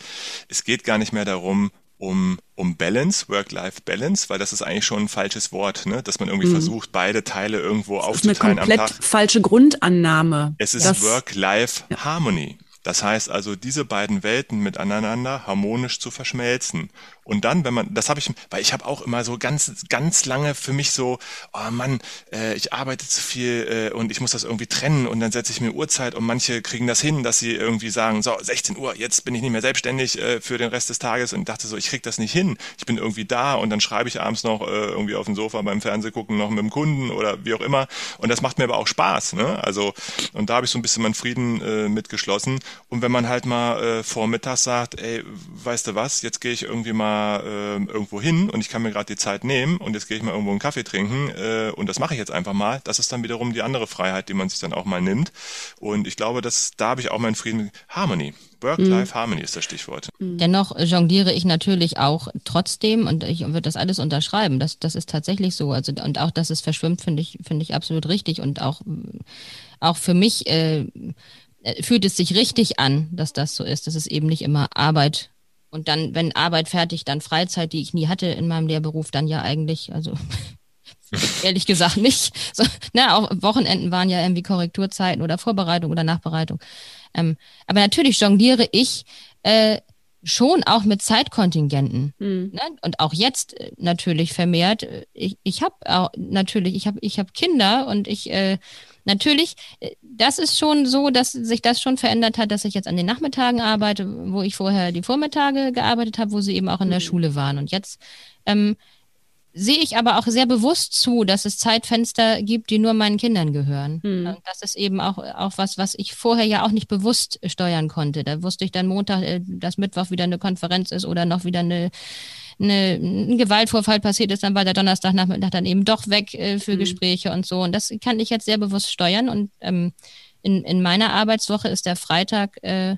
Es geht gar nicht mehr darum, um, um Balance, Work-Life-Balance, weil das ist eigentlich schon ein falsches Wort, ne? dass man irgendwie mhm. versucht, beide Teile irgendwo das aufzuteilen ist eine komplett falsche Grundannahme. Es ist Work-Life-Harmony. Ja. Das heißt also, diese beiden Welten miteinander harmonisch zu verschmelzen. Und dann, wenn man, das habe ich, weil ich habe auch immer so ganz, ganz lange für mich so, oh Mann, äh, ich arbeite zu viel äh, und ich muss das irgendwie trennen und dann setze ich mir Uhrzeit und manche kriegen das hin, dass sie irgendwie sagen, so 16 Uhr, jetzt bin ich nicht mehr selbstständig äh, für den Rest des Tages und dachte so, ich krieg das nicht hin. Ich bin irgendwie da und dann schreibe ich abends noch äh, irgendwie auf dem Sofa beim Fernseh gucken noch mit dem Kunden oder wie auch immer. Und das macht mir aber auch Spaß. Ne? Also und da habe ich so ein bisschen meinen Frieden äh, mitgeschlossen. Und wenn man halt mal äh, vormittags sagt, ey, weißt du was, jetzt gehe ich irgendwie mal äh, irgendwo hin und ich kann mir gerade die Zeit nehmen und jetzt gehe ich mal irgendwo einen Kaffee trinken äh, und das mache ich jetzt einfach mal. Das ist dann wiederum die andere Freiheit, die man sich dann auch mal nimmt. Und ich glaube, dass da habe ich auch meinen Frieden. Harmony. Work-Life-Harmony ist das Stichwort. Mhm. Dennoch jongliere ich natürlich auch trotzdem und ich würde das alles unterschreiben. Das, das ist tatsächlich so. Also, und auch, dass es verschwimmt, finde ich, finde ich absolut richtig. Und auch, auch für mich äh, fühlt es sich richtig an, dass das so ist. Das ist eben nicht immer Arbeit und dann, wenn Arbeit fertig, dann Freizeit, die ich nie hatte in meinem Lehrberuf, dann ja eigentlich, also ehrlich gesagt nicht. So, ne, auch Wochenenden waren ja irgendwie Korrekturzeiten oder Vorbereitung oder Nachbereitung. Ähm, aber natürlich jongliere ich äh, schon auch mit Zeitkontingenten. Mhm. Ne? Und auch jetzt äh, natürlich vermehrt. Äh, ich, ich habe auch natürlich, ich habe ich hab Kinder und ich äh, natürlich, äh, das ist schon so, dass sich das schon verändert hat, dass ich jetzt an den Nachmittagen arbeite, wo ich vorher die Vormittage gearbeitet habe, wo sie eben auch in der mhm. Schule waren. Und jetzt ähm, sehe ich aber auch sehr bewusst zu, dass es Zeitfenster gibt, die nur meinen Kindern gehören. Mhm. Das ist eben auch, auch was, was ich vorher ja auch nicht bewusst steuern konnte. Da wusste ich dann Montag, äh, dass Mittwoch wieder eine Konferenz ist oder noch wieder eine, eine, ein Gewaltvorfall passiert ist, dann war der Donnerstagnachmittag dann eben doch weg äh, für mhm. Gespräche und so. Und das kann ich jetzt sehr bewusst steuern. Und ähm, in, in meiner Arbeitswoche ist der Freitag äh,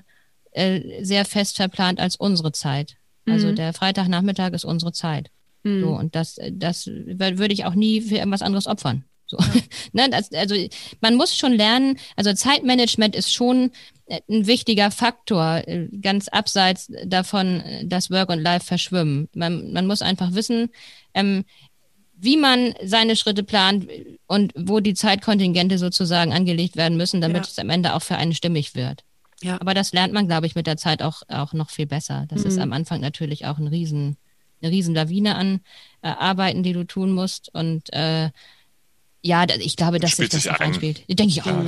äh, sehr fest verplant als unsere Zeit. Also mhm. der Freitagnachmittag ist unsere Zeit. Mhm. So, und das, das würde ich auch nie für irgendwas anderes opfern. So. Ja. ne, also man muss schon lernen, also Zeitmanagement ist schon äh, ein wichtiger Faktor, äh, ganz abseits davon, dass Work und Life verschwimmen. Man, man muss einfach wissen, ähm, wie man seine Schritte plant und wo die Zeitkontingente sozusagen angelegt werden müssen, damit ja. es am Ende auch für einen stimmig wird. Ja. Aber das lernt man, glaube ich, mit der Zeit auch, auch noch viel besser. Das mhm. ist am Anfang natürlich auch ein riesen, eine riesen Lawine an äh, Arbeiten, die du tun musst. Und äh, ja, ich glaube, dass sich das sich ein. einspielt. Denke ich auch. Ja,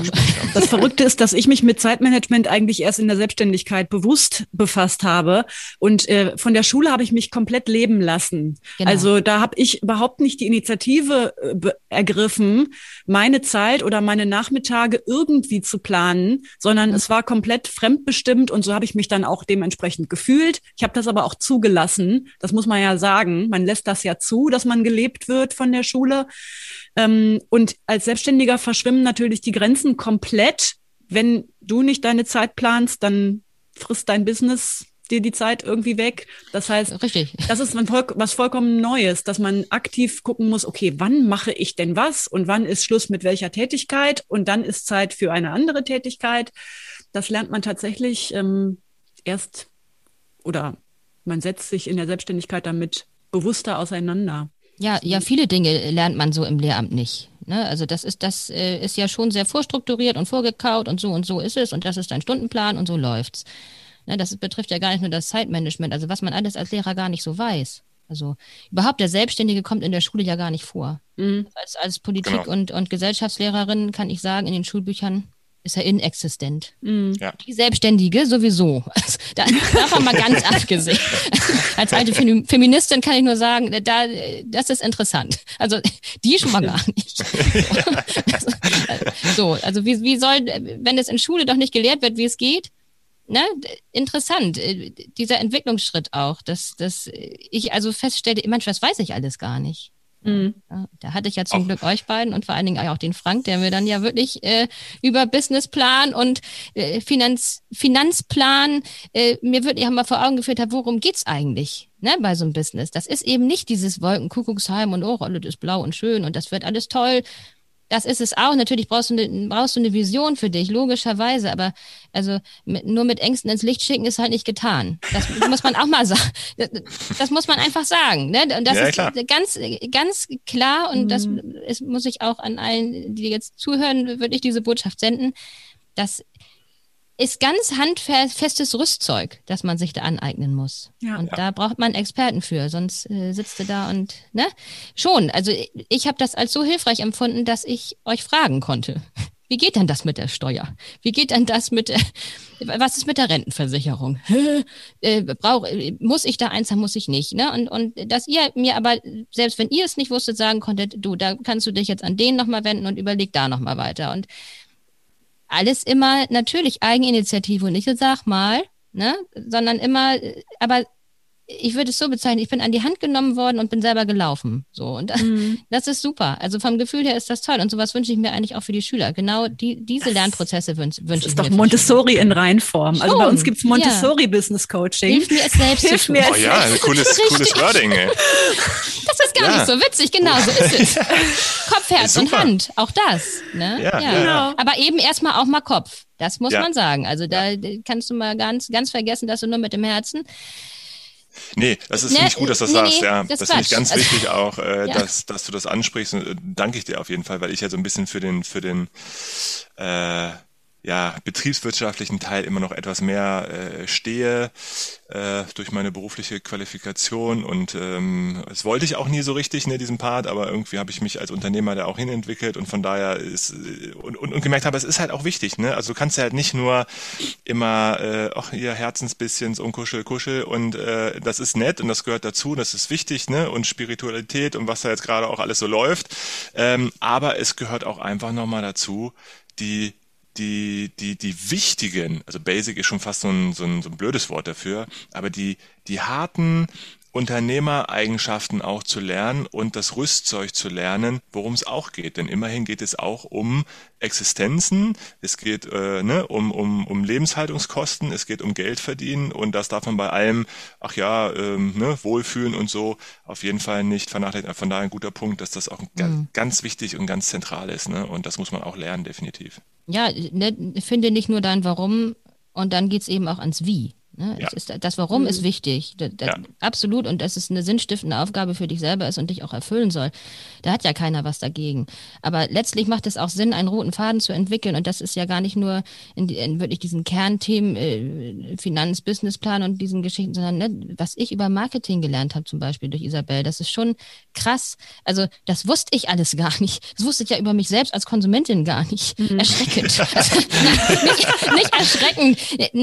das Verrückte ist, dass ich mich mit Zeitmanagement eigentlich erst in der Selbstständigkeit bewusst befasst habe. Und äh, von der Schule habe ich mich komplett leben lassen. Genau. Also da habe ich überhaupt nicht die Initiative äh, ergriffen, meine Zeit oder meine Nachmittage irgendwie zu planen, sondern mhm. es war komplett fremdbestimmt und so habe ich mich dann auch dementsprechend gefühlt. Ich habe das aber auch zugelassen. Das muss man ja sagen. Man lässt das ja zu, dass man gelebt wird von der Schule. Ähm, und als Selbstständiger verschwimmen natürlich die Grenzen komplett. Wenn du nicht deine Zeit planst, dann frisst dein Business dir die Zeit irgendwie weg. Das heißt, Richtig. das ist was vollkommen Neues, dass man aktiv gucken muss, okay, wann mache ich denn was und wann ist Schluss mit welcher Tätigkeit und dann ist Zeit für eine andere Tätigkeit. Das lernt man tatsächlich ähm, erst oder man setzt sich in der Selbstständigkeit damit bewusster auseinander. Ja, ja, viele Dinge lernt man so im Lehramt nicht. Ne? Also das ist, das äh, ist ja schon sehr vorstrukturiert und vorgekaut und so und so ist es und das ist ein Stundenplan und so läuft's. Ne? Das betrifft ja gar nicht nur das Zeitmanagement, also was man alles als Lehrer gar nicht so weiß. Also überhaupt der Selbstständige kommt in der Schule ja gar nicht vor. Mhm. Als, als Politik- genau. und, und Gesellschaftslehrerin kann ich sagen, in den Schulbüchern ist er inexistent. Mhm. Ja. Die Selbstständige sowieso. Also, da, davon mal ganz abgesehen. Als alte Feministin kann ich nur sagen, da, das ist interessant. Also die schon mal gar nicht. so, also wie, wie soll, wenn es in Schule doch nicht gelehrt wird, wie es geht, ne, interessant, dieser Entwicklungsschritt auch, dass, dass ich also feststelle, manchmal weiß ich alles gar nicht. Mhm. Ja, da hatte ich ja zum auch. Glück euch beiden und vor allen Dingen auch den Frank, der mir dann ja wirklich äh, über Businessplan und äh, Finanz, Finanzplan äh, mir wirklich mal vor Augen geführt hat, worum geht's eigentlich ne, bei so einem Business. Das ist eben nicht dieses Wolkenkuckucksheim und oh, alles ist blau und schön und das wird alles toll, das ist es auch. Natürlich brauchst du, eine, brauchst du eine Vision für dich, logischerweise. Aber also mit, nur mit Ängsten ins Licht schicken ist halt nicht getan. Das muss man auch mal sagen. Das muss man einfach sagen. Ne? Und das ja, ist klar. ganz, ganz klar. Und mhm. das ist, muss ich auch an allen, die jetzt zuhören, würde ich diese Botschaft senden. dass ist ganz handfestes Rüstzeug, das man sich da aneignen muss. Ja, und ja. da braucht man Experten für, sonst äh, sitzt du da und, ne? Schon, also ich, ich habe das als so hilfreich empfunden, dass ich euch fragen konnte. Wie geht denn das mit der Steuer? Wie geht denn das mit der, was ist mit der Rentenversicherung? äh, brauch, muss ich da eins, muss ich nicht, ne? Und, und dass ihr mir aber, selbst wenn ihr es nicht wusstet, sagen konntet, du, da kannst du dich jetzt an den nochmal wenden und überleg da nochmal weiter. Und alles immer natürlich Eigeninitiative und ich sag mal, ne, sondern immer, aber ich würde es so bezeichnen, ich bin an die Hand genommen worden und bin selber gelaufen. So. Und mhm. das ist super. Also vom Gefühl her ist das toll. Und sowas wünsche ich mir eigentlich auch für die Schüler. Genau die, diese das, Lernprozesse wünsche wünsch ich mir. Das ist doch Montessori in Reinform. Also bei uns gibt es Montessori ja. Business Coaching. Hilf mir es selbst Hilf tun. Oh ja, ein cooles, cooles Wording. Ey. Das ist gar ja. nicht so witzig. Genau so ist es. Kopf, Herz und Hand. Auch das. Ne? Ja, ja. Genau. Aber eben erstmal auch mal Kopf. Das muss man sagen. Also da kannst du mal ganz, ganz vergessen, dass du nur mit dem Herzen Nee, das ist ne, nicht gut, dass du das nee, sagst. Ja, das, das finde ich ganz also, wichtig auch, äh, ja. dass, dass du das ansprichst. Und, äh, danke ich dir auf jeden Fall, weil ich ja so ein bisschen für den, für den, äh, ja, betriebswirtschaftlichen Teil immer noch etwas mehr äh, stehe äh, durch meine berufliche Qualifikation und ähm, das wollte ich auch nie so richtig, ne, diesen Part, aber irgendwie habe ich mich als Unternehmer da auch hinentwickelt und von daher ist äh, und, und, und gemerkt habe, es ist halt auch wichtig, ne? Also du kannst ja halt nicht nur immer, äh, ach hier Herzensbisschens und Kuschel, Kuschel und äh, das ist nett und das gehört dazu, das ist wichtig, ne? Und Spiritualität und was da jetzt gerade auch alles so läuft. Ähm, aber es gehört auch einfach nochmal dazu, die die, die, die wichtigen, also Basic ist schon fast so ein, so ein, so ein blödes Wort dafür, aber die, die harten Unternehmereigenschaften auch zu lernen und das Rüstzeug zu lernen, worum es auch geht. Denn immerhin geht es auch um Existenzen, es geht äh, ne, um, um, um Lebenshaltungskosten, es geht um Geld verdienen und das darf man bei allem, ach ja, ähm, ne, wohlfühlen und so auf jeden Fall nicht vernachlässigen. Von daher ein guter Punkt, dass das auch mhm. ganz wichtig und ganz zentral ist. Ne? Und das muss man auch lernen, definitiv. Ja, ne, finde nicht nur dein Warum und dann geht's eben auch ans Wie. Ne? Ja. Ist, das Warum mhm. ist wichtig, das, das, ja. absolut, und dass es eine sinnstiftende Aufgabe für dich selber ist und dich auch erfüllen soll. Da hat ja keiner was dagegen. Aber letztlich macht es auch Sinn, einen roten Faden zu entwickeln, und das ist ja gar nicht nur in, in wirklich diesen Kernthemen äh, Finanz, Businessplan und diesen Geschichten, sondern ne, was ich über Marketing gelernt habe, zum Beispiel durch Isabel, das ist schon krass. Also das wusste ich alles gar nicht. Das wusste ich ja über mich selbst als Konsumentin gar nicht. Mhm. Erschreckend. also, nicht, nicht erschreckend,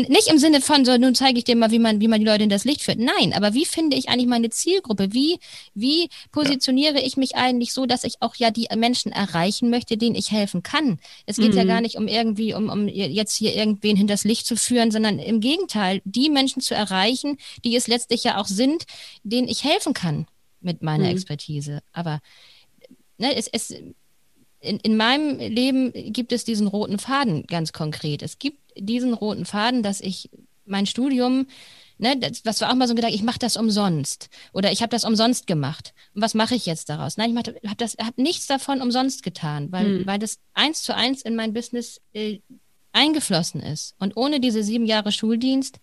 nicht im Sinne von so, nun zeige ich dir mal, wie man, wie man die Leute in das Licht führt. Nein, aber wie finde ich eigentlich meine Zielgruppe? Wie, wie positioniere ja. ich mich eigentlich so, dass ich auch ja die Menschen erreichen möchte, denen ich helfen kann? Es geht mhm. ja gar nicht um irgendwie, um, um jetzt hier irgendwen hinters Licht zu führen, sondern im Gegenteil, die Menschen zu erreichen, die es letztlich ja auch sind, denen ich helfen kann mit meiner mhm. Expertise. Aber ne, es, es, in, in meinem Leben gibt es diesen roten Faden ganz konkret. Es gibt diesen roten Faden, dass ich mein Studium, ne, das, was war auch mal so gedacht, ich mache das umsonst oder ich habe das umsonst gemacht. Und was mache ich jetzt daraus? Nein, ich habe das, habe nichts davon umsonst getan, weil, hm. weil das eins zu eins in mein Business äh, eingeflossen ist. Und ohne diese sieben Jahre Schuldienst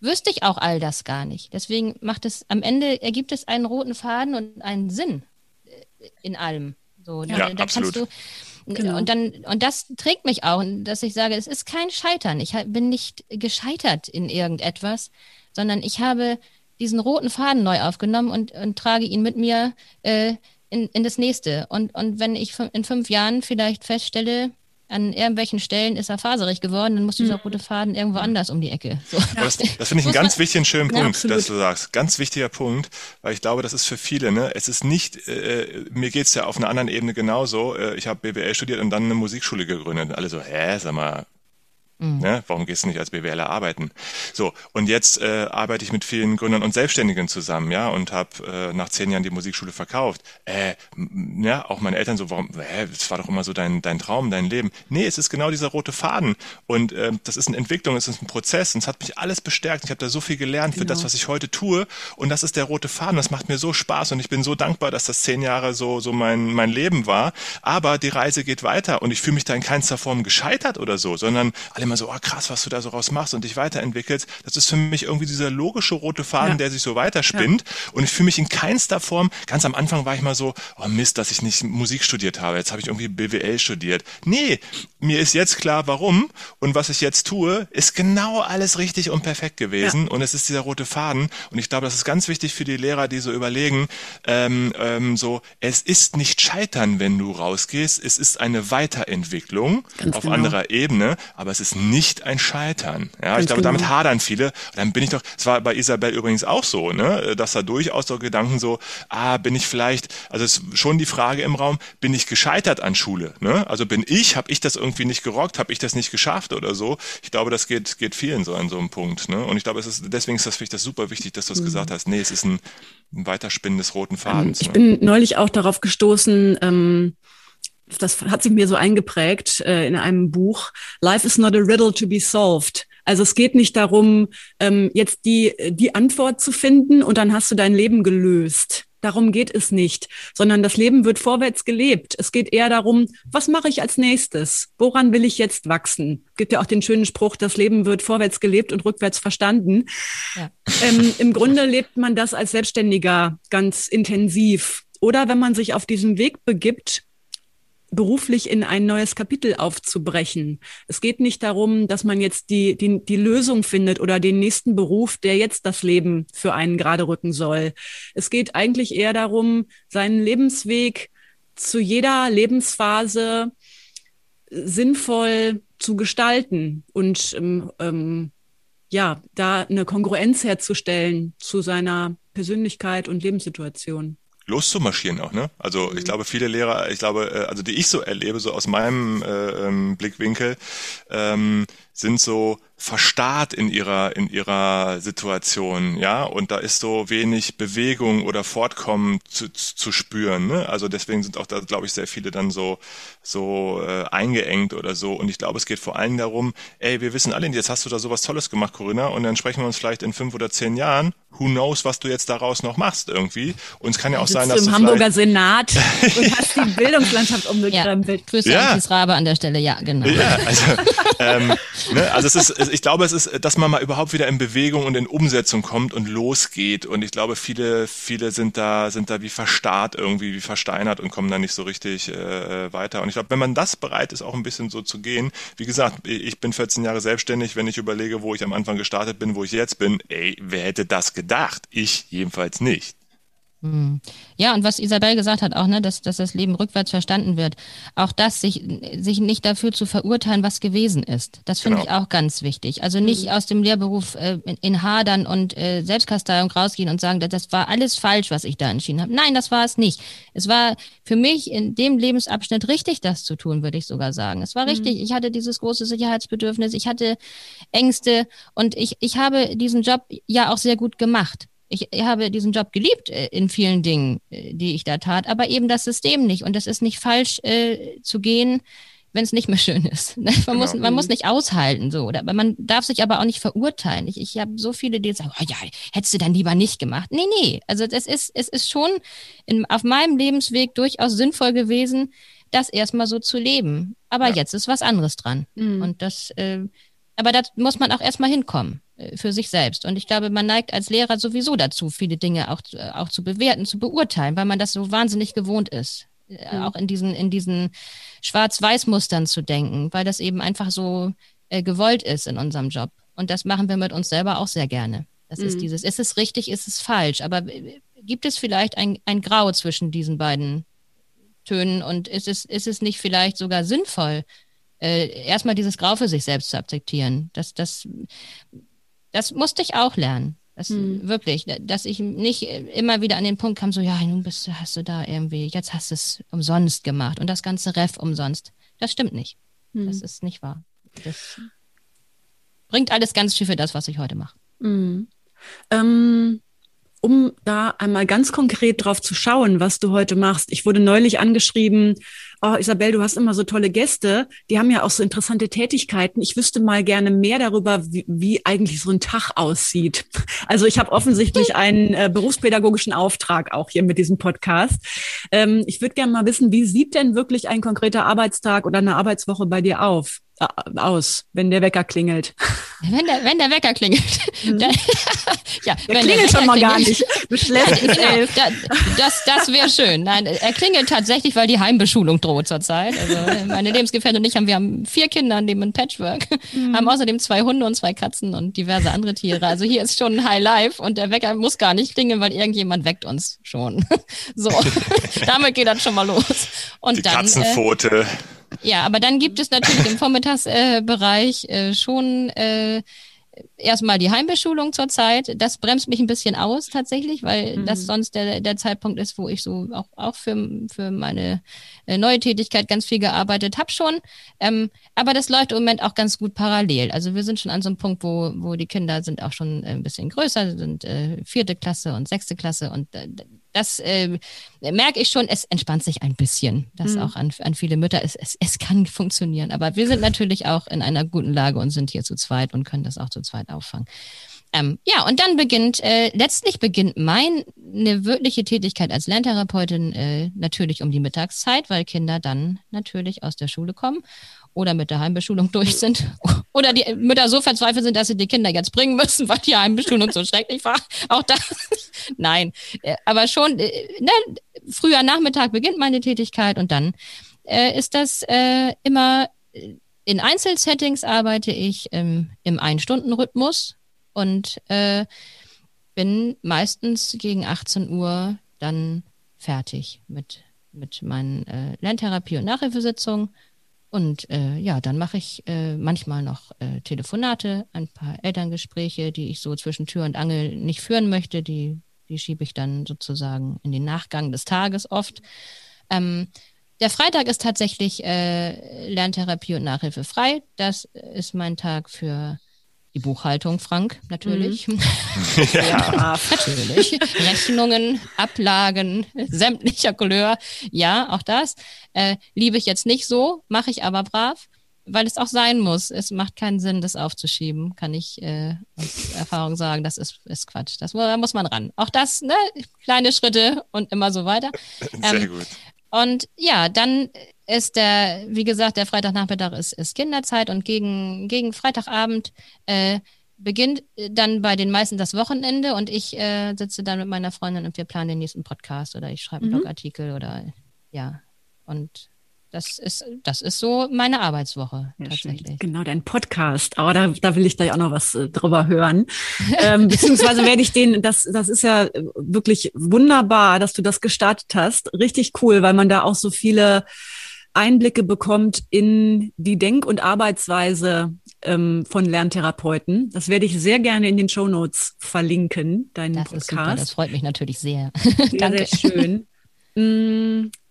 wüsste ich auch all das gar nicht. Deswegen macht es am Ende ergibt es einen roten Faden und einen Sinn äh, in allem. So, ja, da, da absolut. kannst du Genau. Und dann, und das trägt mich auch, dass ich sage, es ist kein Scheitern. Ich bin nicht gescheitert in irgendetwas, sondern ich habe diesen roten Faden neu aufgenommen und, und trage ihn mit mir äh, in, in das nächste. Und, und wenn ich in fünf Jahren vielleicht feststelle, an irgendwelchen Stellen ist er faserig geworden, dann muss dieser mhm. rote Faden irgendwo anders um die Ecke. So. Das, das finde ich einen ganz wichtigen, schönen Punkt, ja, dass du sagst. Ganz wichtiger Punkt, weil ich glaube, das ist für viele, ne? Es ist nicht, äh, mir geht's ja auf einer anderen Ebene genauso. Äh, ich habe BWL studiert und dann eine Musikschule gegründet. Und alle so, hä, sag mal, Mhm. Ne? Warum gehst du nicht als BWLer arbeiten? So, und jetzt äh, arbeite ich mit vielen Gründern und Selbstständigen zusammen, ja, und habe äh, nach zehn Jahren die Musikschule verkauft. Äh, ja, auch meine Eltern so, warum, hä, das war doch immer so dein, dein Traum, dein Leben. Nee, es ist genau dieser rote Faden. Und äh, das ist eine Entwicklung, es ist ein Prozess und es hat mich alles bestärkt. Ich habe da so viel gelernt genau. für das, genau. was ich heute tue. Und das ist der rote Faden. Das macht mir so Spaß und ich bin so dankbar, dass das zehn Jahre so, so mein, mein Leben war. Aber die Reise geht weiter und ich fühle mich da in keinster Form gescheitert oder so, sondern alle immer so, oh krass, was du da so raus machst und dich weiterentwickelst. Das ist für mich irgendwie dieser logische rote Faden, ja. der sich so weiterspinnt. Ja. Und ich fühle mich in keinster Form, ganz am Anfang war ich mal so, oh Mist, dass ich nicht Musik studiert habe. Jetzt habe ich irgendwie BWL studiert. Nee, mir ist jetzt klar, warum. Und was ich jetzt tue, ist genau alles richtig und perfekt gewesen. Ja. Und es ist dieser rote Faden. Und ich glaube, das ist ganz wichtig für die Lehrer, die so überlegen, ähm, ähm, so, es ist nicht scheitern, wenn du rausgehst. Es ist eine Weiterentwicklung ganz auf genau. anderer Ebene, aber es ist nicht nicht ein Scheitern. Ja, ich glaube, genau. damit hadern viele. dann bin ich doch, es war bei Isabel übrigens auch so, ne, dass da durchaus so Gedanken so, ah, bin ich vielleicht, also es ist schon die Frage im Raum, bin ich gescheitert an Schule? Ne? Also bin ich, habe ich das irgendwie nicht gerockt, habe ich das nicht geschafft oder so? Ich glaube, das geht, geht vielen so an so einem Punkt. Ne? Und ich glaube, es ist, deswegen ist das für mich das super wichtig, dass du es mhm. gesagt hast. Nee, es ist ein, ein Weiterspinnen des roten Fadens. Ich ne? bin neulich auch darauf gestoßen, ähm, das hat sich mir so eingeprägt äh, in einem Buch, Life is not a riddle to be solved. Also es geht nicht darum, ähm, jetzt die, die Antwort zu finden und dann hast du dein Leben gelöst. Darum geht es nicht, sondern das Leben wird vorwärts gelebt. Es geht eher darum, was mache ich als nächstes? Woran will ich jetzt wachsen? Gibt ja auch den schönen Spruch, das Leben wird vorwärts gelebt und rückwärts verstanden. Ja. Ähm, Im Grunde lebt man das als Selbstständiger ganz intensiv. Oder wenn man sich auf diesen Weg begibt, beruflich in ein neues Kapitel aufzubrechen. Es geht nicht darum, dass man jetzt die, die, die Lösung findet oder den nächsten Beruf, der jetzt das Leben für einen gerade rücken soll. Es geht eigentlich eher darum, seinen Lebensweg zu jeder Lebensphase sinnvoll zu gestalten und ähm, ähm, ja, da eine Kongruenz herzustellen zu seiner Persönlichkeit und Lebenssituation loszumarschieren auch, ne? Also ich mhm. glaube, viele Lehrer, ich glaube, äh, also die ich so erlebe, so aus meinem äh, ähm, Blickwinkel, ähm, sind so verstarrt in ihrer in ihrer Situation, ja, und da ist so wenig Bewegung oder Fortkommen zu, zu spüren, ne? Also deswegen sind auch da, glaube ich, sehr viele dann so so äh, eingeengt oder so. Und ich glaube, es geht vor allem darum, ey, wir wissen alle, jetzt hast du da sowas Tolles gemacht, Corinna, und dann sprechen wir uns vielleicht in fünf oder zehn Jahren. Who knows, was du jetzt daraus noch machst irgendwie? Und es kann ja auch sein, dass du im Hamburger Senat und hast die Bildungslandschaft umgekrempelt. Ja, Grüße ja. an Rabe an der Stelle, ja, genau. Ja, also ähm, Ne? Also es ist, ich glaube, es ist, dass man mal überhaupt wieder in Bewegung und in Umsetzung kommt und losgeht. Und ich glaube, viele, viele sind da, sind da wie verstarrt irgendwie, wie versteinert und kommen da nicht so richtig äh, weiter. Und ich glaube, wenn man das bereit ist, auch ein bisschen so zu gehen, wie gesagt, ich bin 14 Jahre selbstständig, wenn ich überlege, wo ich am Anfang gestartet bin, wo ich jetzt bin, ey, wer hätte das gedacht? Ich jedenfalls nicht. Hm. Ja, und was Isabel gesagt hat, auch, ne, dass, dass das Leben rückwärts verstanden wird. Auch das, sich, sich nicht dafür zu verurteilen, was gewesen ist. Das finde genau. ich auch ganz wichtig. Also nicht mhm. aus dem Lehrberuf äh, in, Hadern und äh, Selbstkasteiung rausgehen und sagen, das war alles falsch, was ich da entschieden habe. Nein, das war es nicht. Es war für mich in dem Lebensabschnitt richtig, das zu tun, würde ich sogar sagen. Es war mhm. richtig. Ich hatte dieses große Sicherheitsbedürfnis, ich hatte Ängste und ich, ich habe diesen Job ja auch sehr gut gemacht ich habe diesen Job geliebt äh, in vielen Dingen, äh, die ich da tat, aber eben das System nicht. Und es ist nicht falsch äh, zu gehen, wenn es nicht mehr schön ist. Ne? Man, genau. muss, man muss nicht aushalten so. Oder, man darf sich aber auch nicht verurteilen. Ich, ich habe so viele, die sagen, oh ja, hättest du dann lieber nicht gemacht. Nee, nee. Also das ist, es ist schon in, auf meinem Lebensweg durchaus sinnvoll gewesen, das erstmal so zu leben. Aber ja. jetzt ist was anderes dran. Mhm. Und das, äh, aber da muss man auch erstmal hinkommen. Äh, für sich selbst. Und ich glaube, man neigt als Lehrer sowieso dazu, viele Dinge auch, äh, auch zu bewerten, zu beurteilen, weil man das so wahnsinnig gewohnt ist. Mhm. Auch in diesen, in diesen Schwarz-Weiß-Mustern zu denken, weil das eben einfach so äh, gewollt ist in unserem Job. Und das machen wir mit uns selber auch sehr gerne. Das mhm. ist dieses, ist es richtig, ist es falsch? Aber gibt es vielleicht ein, ein Grau zwischen diesen beiden Tönen und ist es, ist es nicht vielleicht sogar sinnvoll, äh, erstmal dieses Grau für sich selbst zu akzeptieren? Das, das, das musste ich auch lernen. Das hm. wirklich, dass ich nicht immer wieder an den Punkt kam, so ja, nun bist du, hast du da irgendwie, jetzt hast du es umsonst gemacht und das ganze Ref umsonst. Das stimmt nicht. Hm. Das ist nicht wahr. Das bringt alles ganz viel für das, was ich heute mache. Hm. Ähm, um da einmal ganz konkret drauf zu schauen, was du heute machst. Ich wurde neulich angeschrieben, oh Isabel, du hast immer so tolle Gäste, die haben ja auch so interessante Tätigkeiten. Ich wüsste mal gerne mehr darüber, wie, wie eigentlich so ein Tag aussieht. Also ich habe offensichtlich einen äh, berufspädagogischen Auftrag auch hier mit diesem Podcast. Ähm, ich würde gerne mal wissen, wie sieht denn wirklich ein konkreter Arbeitstag oder eine Arbeitswoche bei dir auf? Äh, aus, wenn der Wecker klingelt. Wenn der, wenn der Wecker klingelt. Mhm. Da, ja, der klingelt der schon mal gar nicht. Du schläfst genau, da, das das wäre schön. Nein, er klingelt tatsächlich, weil die Heimbeschulung droht zurzeit. Also meine Lebensgefährtin und ich haben, wir haben vier Kinder, leben in Patchwork, mhm. haben außerdem zwei Hunde und zwei Katzen und diverse andere Tiere. Also hier ist schon High Life und der Wecker muss gar nicht klingeln, weil irgendjemand weckt uns schon. so, damit geht das schon mal los. Und die dann, Katzenpfote. Äh, ja, aber dann gibt es natürlich im Vormittagsbereich äh, schon äh, erstmal die Heimbeschulung zurzeit. Das bremst mich ein bisschen aus tatsächlich, weil mhm. das sonst der, der Zeitpunkt ist, wo ich so auch, auch für, für meine äh, neue Tätigkeit ganz viel gearbeitet habe schon. Ähm, aber das läuft im Moment auch ganz gut parallel. Also wir sind schon an so einem Punkt, wo, wo die Kinder sind auch schon ein bisschen größer, sind äh, vierte Klasse und sechste Klasse und äh, das äh, merke ich schon, es entspannt sich ein bisschen. Das mhm. auch an, an viele Mütter, es, es, es kann funktionieren. Aber wir sind natürlich auch in einer guten Lage und sind hier zu zweit und können das auch zu zweit auffangen. Ähm, ja, und dann beginnt, äh, letztlich beginnt meine wirkliche Tätigkeit als Lerntherapeutin äh, natürlich um die Mittagszeit, weil Kinder dann natürlich aus der Schule kommen oder mit der Heimbeschulung durch sind oder die Mütter so verzweifelt sind, dass sie die Kinder jetzt bringen müssen, weil die Heimbeschulung so schrecklich war. Auch das, nein, äh, aber schon, äh, ne, früher Nachmittag beginnt meine Tätigkeit und dann äh, ist das äh, immer äh, in Einzelsettings arbeite ich ähm, im Ein-Stunden-Rhythmus und äh, bin meistens gegen 18 Uhr dann fertig mit, mit meinen äh, Lerntherapie- und Nachhilfesitzungen. Und äh, ja, dann mache ich äh, manchmal noch äh, Telefonate, ein paar Elterngespräche, die ich so zwischen Tür und Angel nicht führen möchte. Die, die schiebe ich dann sozusagen in den Nachgang des Tages oft. Ähm, der Freitag ist tatsächlich äh, Lerntherapie und Nachhilfe frei. Das ist mein Tag für die Buchhaltung, Frank, natürlich. Mhm. ja. natürlich. Rechnungen, Ablagen, sämtlicher Couleur. Ja, auch das. Äh, liebe ich jetzt nicht so, mache ich aber brav, weil es auch sein muss. Es macht keinen Sinn, das aufzuschieben, kann ich äh, aus Erfahrung sagen. Das ist, ist Quatsch. Das, da muss man ran. Auch das, ne? kleine Schritte und immer so weiter. Sehr ähm, gut. Und ja, dann ist der, wie gesagt, der Freitagnachmittag ist, ist Kinderzeit und gegen, gegen Freitagabend äh, beginnt dann bei den meisten das Wochenende und ich äh, sitze dann mit meiner Freundin und wir planen den nächsten Podcast oder ich schreibe einen mhm. Blogartikel oder ja. Und das ist, das ist so meine Arbeitswoche ja, tatsächlich. Schön. Genau, dein Podcast. Aber da, da will ich gleich auch noch was äh, drüber hören. ähm, beziehungsweise werde ich den, das, das ist ja wirklich wunderbar, dass du das gestartet hast. Richtig cool, weil man da auch so viele Einblicke bekommt in die Denk- und Arbeitsweise ähm, von Lerntherapeuten. Das werde ich sehr gerne in den Show Notes verlinken, deinen das Podcast. Ist super, das freut mich natürlich sehr. sehr Danke. Sehr schön.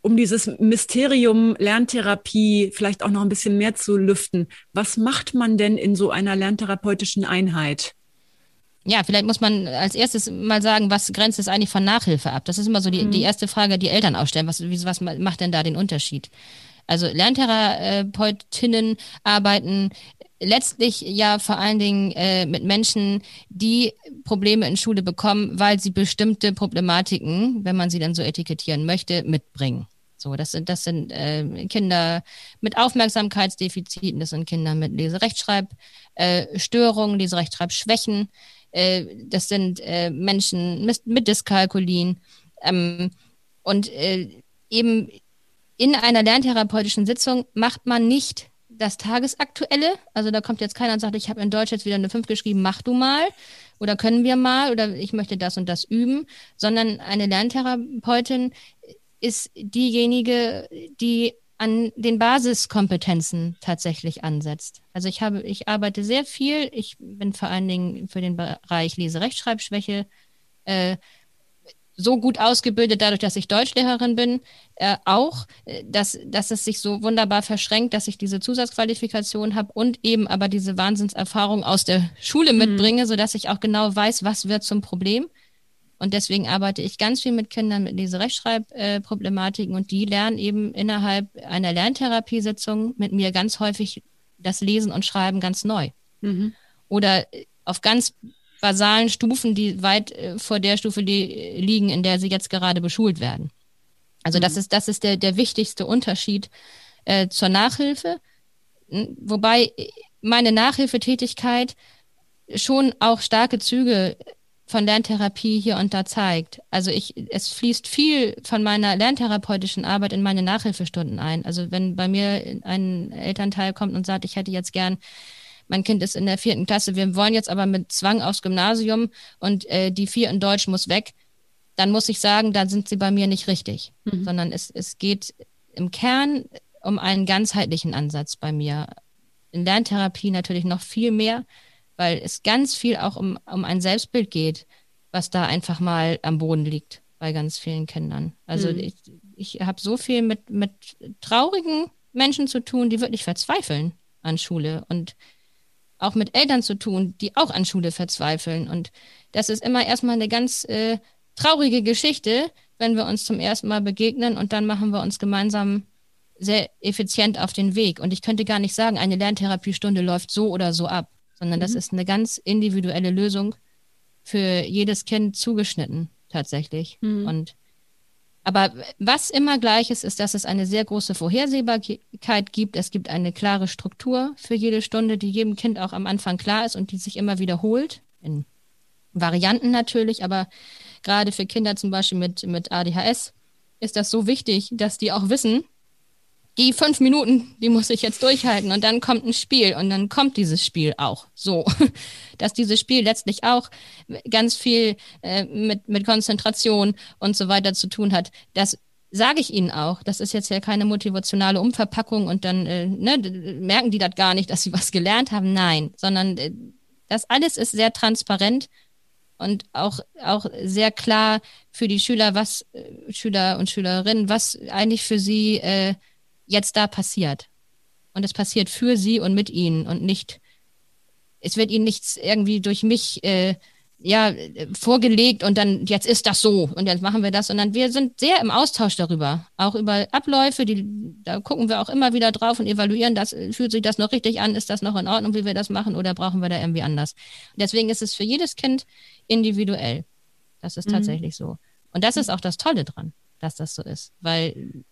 Um dieses Mysterium Lerntherapie vielleicht auch noch ein bisschen mehr zu lüften. Was macht man denn in so einer lerntherapeutischen Einheit? ja, vielleicht muss man als erstes mal sagen, was grenzt es eigentlich von Nachhilfe ab? Das ist immer so die, mhm. die erste Frage, die Eltern ausstellen. Was, was macht denn da den Unterschied? Also Lerntherapeutinnen arbeiten letztlich ja vor allen Dingen äh, mit Menschen, die Probleme in Schule bekommen, weil sie bestimmte Problematiken, wenn man sie dann so etikettieren möchte, mitbringen. So, das sind, das sind äh, Kinder mit Aufmerksamkeitsdefiziten, das sind Kinder mit Leserechtschreibstörungen, äh, Leserechtschreibschwächen, äh, das sind äh, Menschen mit, mit Dyskalkulien. Ähm, und äh, eben in einer lerntherapeutischen Sitzung macht man nicht das Tagesaktuelle. Also da kommt jetzt keiner und sagt, ich habe in Deutsch jetzt wieder eine 5 geschrieben, mach du mal oder können wir mal oder ich möchte das und das üben, sondern eine Lerntherapeutin ist diejenige, die an den Basiskompetenzen tatsächlich ansetzt. Also ich habe, ich arbeite sehr viel. Ich bin vor allen Dingen für den Bereich Leserechtschreibschwäche äh, so gut ausgebildet, dadurch, dass ich Deutschlehrerin bin, äh, auch, äh, dass, dass es sich so wunderbar verschränkt, dass ich diese Zusatzqualifikation habe und eben aber diese Wahnsinnserfahrung aus der Schule mhm. mitbringe, sodass ich auch genau weiß, was wird zum Problem. Und deswegen arbeite ich ganz viel mit Kindern mit Leserechtschreibproblematiken und die lernen eben innerhalb einer Lerntherapiesitzung mit mir ganz häufig das Lesen und Schreiben ganz neu. Mhm. Oder auf ganz basalen Stufen, die weit äh, vor der Stufe li liegen, in der sie jetzt gerade beschult werden. Also mhm. das ist, das ist der, der wichtigste Unterschied äh, zur Nachhilfe. Wobei meine Nachhilfetätigkeit schon auch starke Züge von Lerntherapie hier und da zeigt. Also ich, es fließt viel von meiner lerntherapeutischen Arbeit in meine Nachhilfestunden ein. Also wenn bei mir ein Elternteil kommt und sagt, ich hätte jetzt gern, mein Kind ist in der vierten Klasse, wir wollen jetzt aber mit Zwang aufs Gymnasium und äh, die vier in Deutsch muss weg, dann muss ich sagen, da sind sie bei mir nicht richtig, mhm. sondern es, es geht im Kern um einen ganzheitlichen Ansatz bei mir. In Lerntherapie natürlich noch viel mehr, weil es ganz viel auch um, um ein Selbstbild geht, was da einfach mal am Boden liegt bei ganz vielen Kindern. Also mhm. ich, ich habe so viel mit, mit traurigen Menschen zu tun, die wirklich verzweifeln an Schule und auch mit Eltern zu tun, die auch an Schule verzweifeln. Und das ist immer erstmal eine ganz äh, traurige Geschichte, wenn wir uns zum ersten Mal begegnen und dann machen wir uns gemeinsam sehr effizient auf den Weg. Und ich könnte gar nicht sagen, eine Lerntherapiestunde läuft so oder so ab sondern mhm. das ist eine ganz individuelle Lösung für jedes Kind zugeschnitten tatsächlich. Mhm. Und aber was immer gleich ist, ist, dass es eine sehr große Vorhersehbarkeit gibt. Es gibt eine klare Struktur für jede Stunde, die jedem Kind auch am Anfang klar ist und die sich immer wiederholt. In Varianten natürlich, aber gerade für Kinder zum Beispiel mit, mit ADHS ist das so wichtig, dass die auch wissen, die fünf Minuten, die muss ich jetzt durchhalten und dann kommt ein Spiel und dann kommt dieses Spiel auch so, dass dieses Spiel letztlich auch ganz viel äh, mit, mit Konzentration und so weiter zu tun hat. Das sage ich ihnen auch. Das ist jetzt ja keine motivationale Umverpackung und dann äh, ne, merken die das gar nicht, dass sie was gelernt haben. Nein, sondern äh, das alles ist sehr transparent und auch, auch sehr klar für die Schüler, was äh, Schüler und Schülerinnen, was eigentlich für sie äh, jetzt da passiert. Und es passiert für sie und mit ihnen und nicht, es wird ihnen nichts irgendwie durch mich äh, ja, vorgelegt und dann, jetzt ist das so und jetzt machen wir das, sondern wir sind sehr im Austausch darüber. Auch über Abläufe, die, da gucken wir auch immer wieder drauf und evaluieren das, fühlt sich das noch richtig an, ist das noch in Ordnung, wie wir das machen oder brauchen wir da irgendwie anders. Und deswegen ist es für jedes Kind individuell. Das ist mhm. tatsächlich so. Und das ist auch das Tolle dran, dass das so ist, weil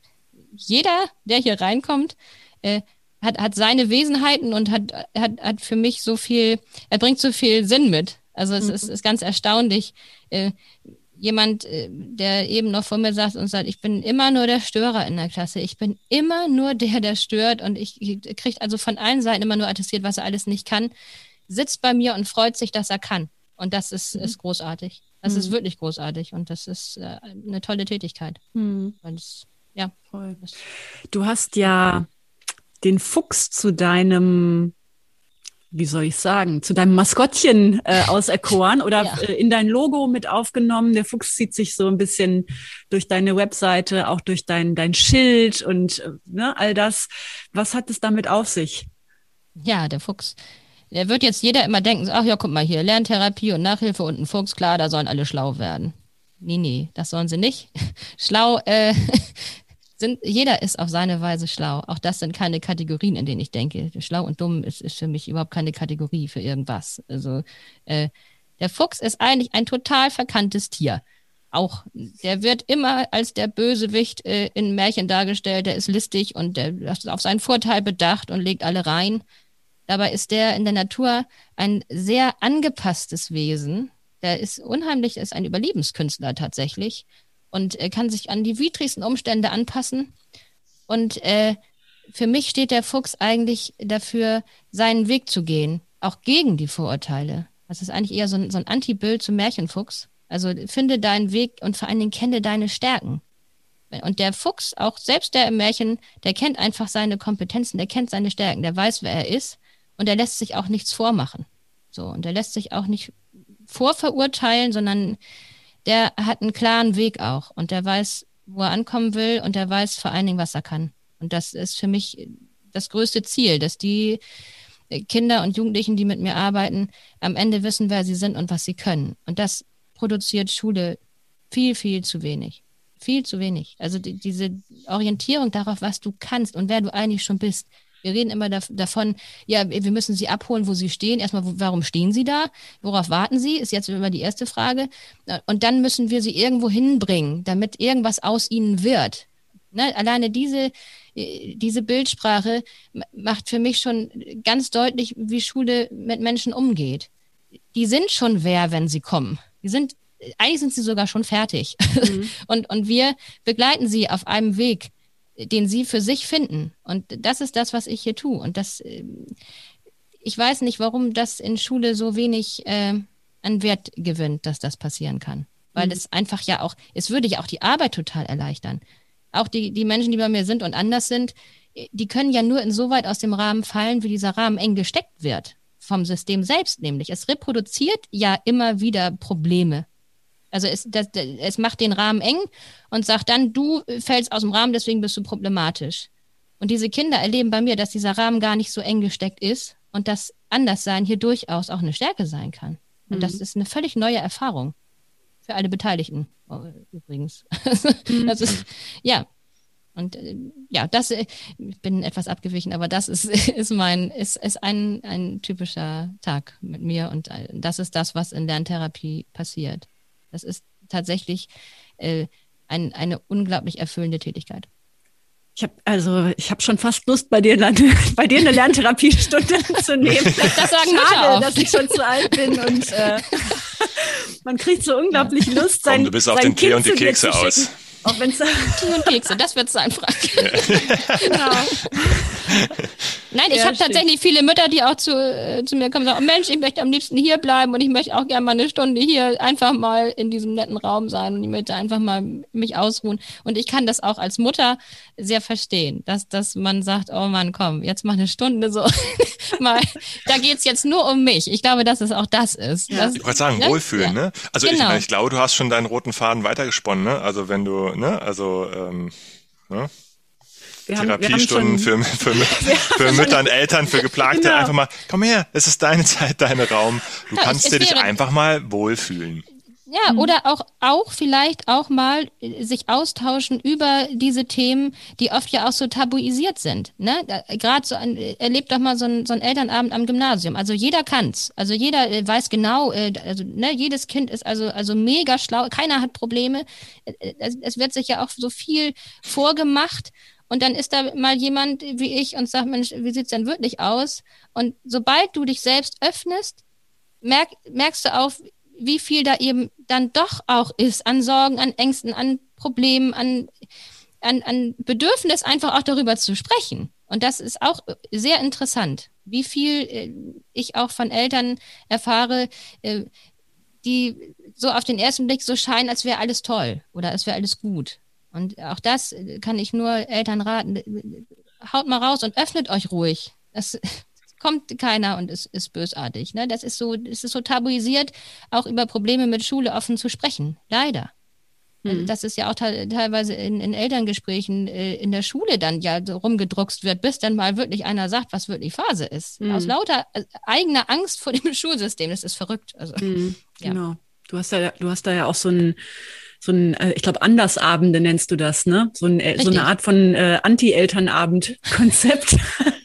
jeder, der hier reinkommt, äh, hat, hat seine Wesenheiten und hat, hat, hat für mich so viel, er bringt so viel Sinn mit. Also es mhm. ist, ist ganz erstaunlich. Äh, jemand, äh, der eben noch vor mir saß und sagt, ich bin immer nur der Störer in der Klasse. Ich bin immer nur der, der stört und ich, ich kriege also von allen Seiten immer nur attestiert, was er alles nicht kann, sitzt bei mir und freut sich, dass er kann. Und das ist, mhm. ist großartig. Das mhm. ist wirklich großartig und das ist äh, eine tolle Tätigkeit. Mhm. Es, ja. Voll. Du hast ja den Fuchs zu deinem wie soll ich sagen, zu deinem Maskottchen äh, auserkoren oder ja. äh, in dein Logo mit aufgenommen. Der Fuchs zieht sich so ein bisschen durch deine Webseite, auch durch dein, dein Schild und äh, ne, all das. Was hat es damit auf sich? Ja, der Fuchs. Der wird jetzt jeder immer denken, ach ja, guck mal hier, Lerntherapie und Nachhilfe und ein Fuchs, klar, da sollen alle schlau werden. Nee, nee, das sollen sie nicht. schlau, äh, sind, jeder ist auf seine Weise schlau. Auch das sind keine Kategorien, in denen ich denke. Schlau und dumm ist, ist für mich überhaupt keine Kategorie für irgendwas. Also äh, der Fuchs ist eigentlich ein total verkanntes Tier. Auch der wird immer als der Bösewicht äh, in Märchen dargestellt. Der ist listig und der ist auf seinen Vorteil bedacht und legt alle rein. Dabei ist der in der Natur ein sehr angepasstes Wesen. Der ist unheimlich, ist ein Überlebenskünstler tatsächlich und äh, kann sich an die widrigsten Umstände anpassen. Und äh, für mich steht der Fuchs eigentlich dafür, seinen Weg zu gehen, auch gegen die Vorurteile. Das ist eigentlich eher so ein, so ein Antibild zum Märchenfuchs. Also finde deinen Weg und vor allen Dingen kenne deine Stärken. Und der Fuchs, auch selbst der im Märchen, der kennt einfach seine Kompetenzen, der kennt seine Stärken, der weiß, wer er ist und er lässt sich auch nichts vormachen. So, und er lässt sich auch nicht vorverurteilen, sondern der hat einen klaren Weg auch und der weiß, wo er ankommen will und der weiß vor allen Dingen, was er kann. Und das ist für mich das größte Ziel, dass die Kinder und Jugendlichen, die mit mir arbeiten, am Ende wissen, wer sie sind und was sie können. Und das produziert Schule viel, viel zu wenig. Viel zu wenig. Also die, diese Orientierung darauf, was du kannst und wer du eigentlich schon bist, wir reden immer da, davon, ja, wir müssen sie abholen, wo sie stehen. Erstmal, warum stehen sie da? Worauf warten sie? Ist jetzt immer die erste Frage. Und dann müssen wir sie irgendwo hinbringen, damit irgendwas aus ihnen wird. Ne? Alleine diese, diese Bildsprache macht für mich schon ganz deutlich, wie Schule mit Menschen umgeht. Die sind schon wer, wenn sie kommen. Die sind, eigentlich sind sie sogar schon fertig. Mhm. Und, und wir begleiten sie auf einem Weg den sie für sich finden. Und das ist das, was ich hier tue. Und das, ähm, ich weiß nicht, warum das in Schule so wenig äh, an Wert gewinnt, dass das passieren kann. Weil mhm. es einfach ja auch, es würde ja auch die Arbeit total erleichtern. Auch die, die Menschen, die bei mir sind und anders sind, die können ja nur insoweit aus dem Rahmen fallen, wie dieser Rahmen eng gesteckt wird. Vom System selbst nämlich. Es reproduziert ja immer wieder Probleme also es, das, es macht den Rahmen eng und sagt dann, du fällst aus dem Rahmen, deswegen bist du problematisch. Und diese Kinder erleben bei mir, dass dieser Rahmen gar nicht so eng gesteckt ist und dass Anderssein hier durchaus auch eine Stärke sein kann. Und mhm. das ist eine völlig neue Erfahrung für alle Beteiligten oh, übrigens. Mhm. das ist, ja. Und äh, ja, das, äh, ich bin etwas abgewichen, aber das ist, ist mein, ist, ist ein, ein typischer Tag mit mir und äh, das ist das, was in Lerntherapie passiert. Das ist tatsächlich äh, ein, eine unglaublich erfüllende Tätigkeit. Ich habe also ich habe schon fast Lust bei dir dann, bei dir eine Lerntherapiestunde zu nehmen. Das sagen Schade, dass ich schon zu alt bin und äh, man kriegt so unglaublich Lust sein. Komm, du bist auf den Tee und die Kekse aus. Auch wenn's Tee und Kekse, das wird sein, Frank. genau. Nein, ich ja, habe tatsächlich viele Mütter, die auch zu, äh, zu mir kommen und sagen, oh Mensch, ich möchte am liebsten hier bleiben und ich möchte auch gerne mal eine Stunde hier einfach mal in diesem netten Raum sein und ich möchte einfach mal mich ausruhen. Und ich kann das auch als Mutter sehr verstehen, dass, dass man sagt, oh Mann, komm, jetzt mal eine Stunde so. mal, da geht's jetzt nur um mich. Ich glaube, dass es auch das ist. Ja. Das, ich wollte sagen, ne? Wohlfühlen, ja. ne? Also genau. ich, ich glaube, du hast schon deinen roten Faden weitergesponnen, ne? Also wenn du, ne, also ähm, ne? Wir Therapiestunden haben, wir für, für, für Mütter und Eltern, für Geplagte. Genau. Einfach mal, komm her, es ist deine Zeit, dein Raum. Du ja, kannst dir dich einfach mal wohlfühlen. Ja, mhm. oder auch, auch vielleicht auch mal äh, sich austauschen über diese Themen, die oft ja auch so tabuisiert sind. Ne? Gerade so ein, erlebt doch mal so ein, so ein Elternabend am Gymnasium. Also jeder kann's. Also jeder äh, weiß genau, äh, also ne, jedes Kind ist also, also mega schlau, keiner hat Probleme. Es, es wird sich ja auch so viel vorgemacht. Und dann ist da mal jemand wie ich und sagt, Mensch, wie sieht's denn wirklich aus? Und sobald du dich selbst öffnest, merk, merkst du auch, wie viel da eben dann doch auch ist an Sorgen, an Ängsten, an Problemen, an, an, an Bedürfnis, einfach auch darüber zu sprechen. Und das ist auch sehr interessant, wie viel äh, ich auch von Eltern erfahre, äh, die so auf den ersten Blick so scheinen, als wäre alles toll oder als wäre alles gut. Und auch das kann ich nur Eltern raten. Haut mal raus und öffnet euch ruhig. Das kommt keiner und ist, ist bösartig. Ne? Das ist so, es ist so tabuisiert, auch über Probleme mit Schule offen zu sprechen. Leider. Mhm. Das ist ja auch teilweise in, in Elterngesprächen äh, in der Schule dann ja so rumgedruckst wird, bis dann mal wirklich einer sagt, was wirklich Phase ist. Mhm. Aus lauter äh, eigener Angst vor dem Schulsystem. Das ist verrückt. Also, mhm. ja. Genau. Du hast da, du hast da ja auch so ein so ein, äh, ich glaube, Andersabende nennst du das, ne? So, ein, so eine Art von äh, Anti-Elternabend-Konzept.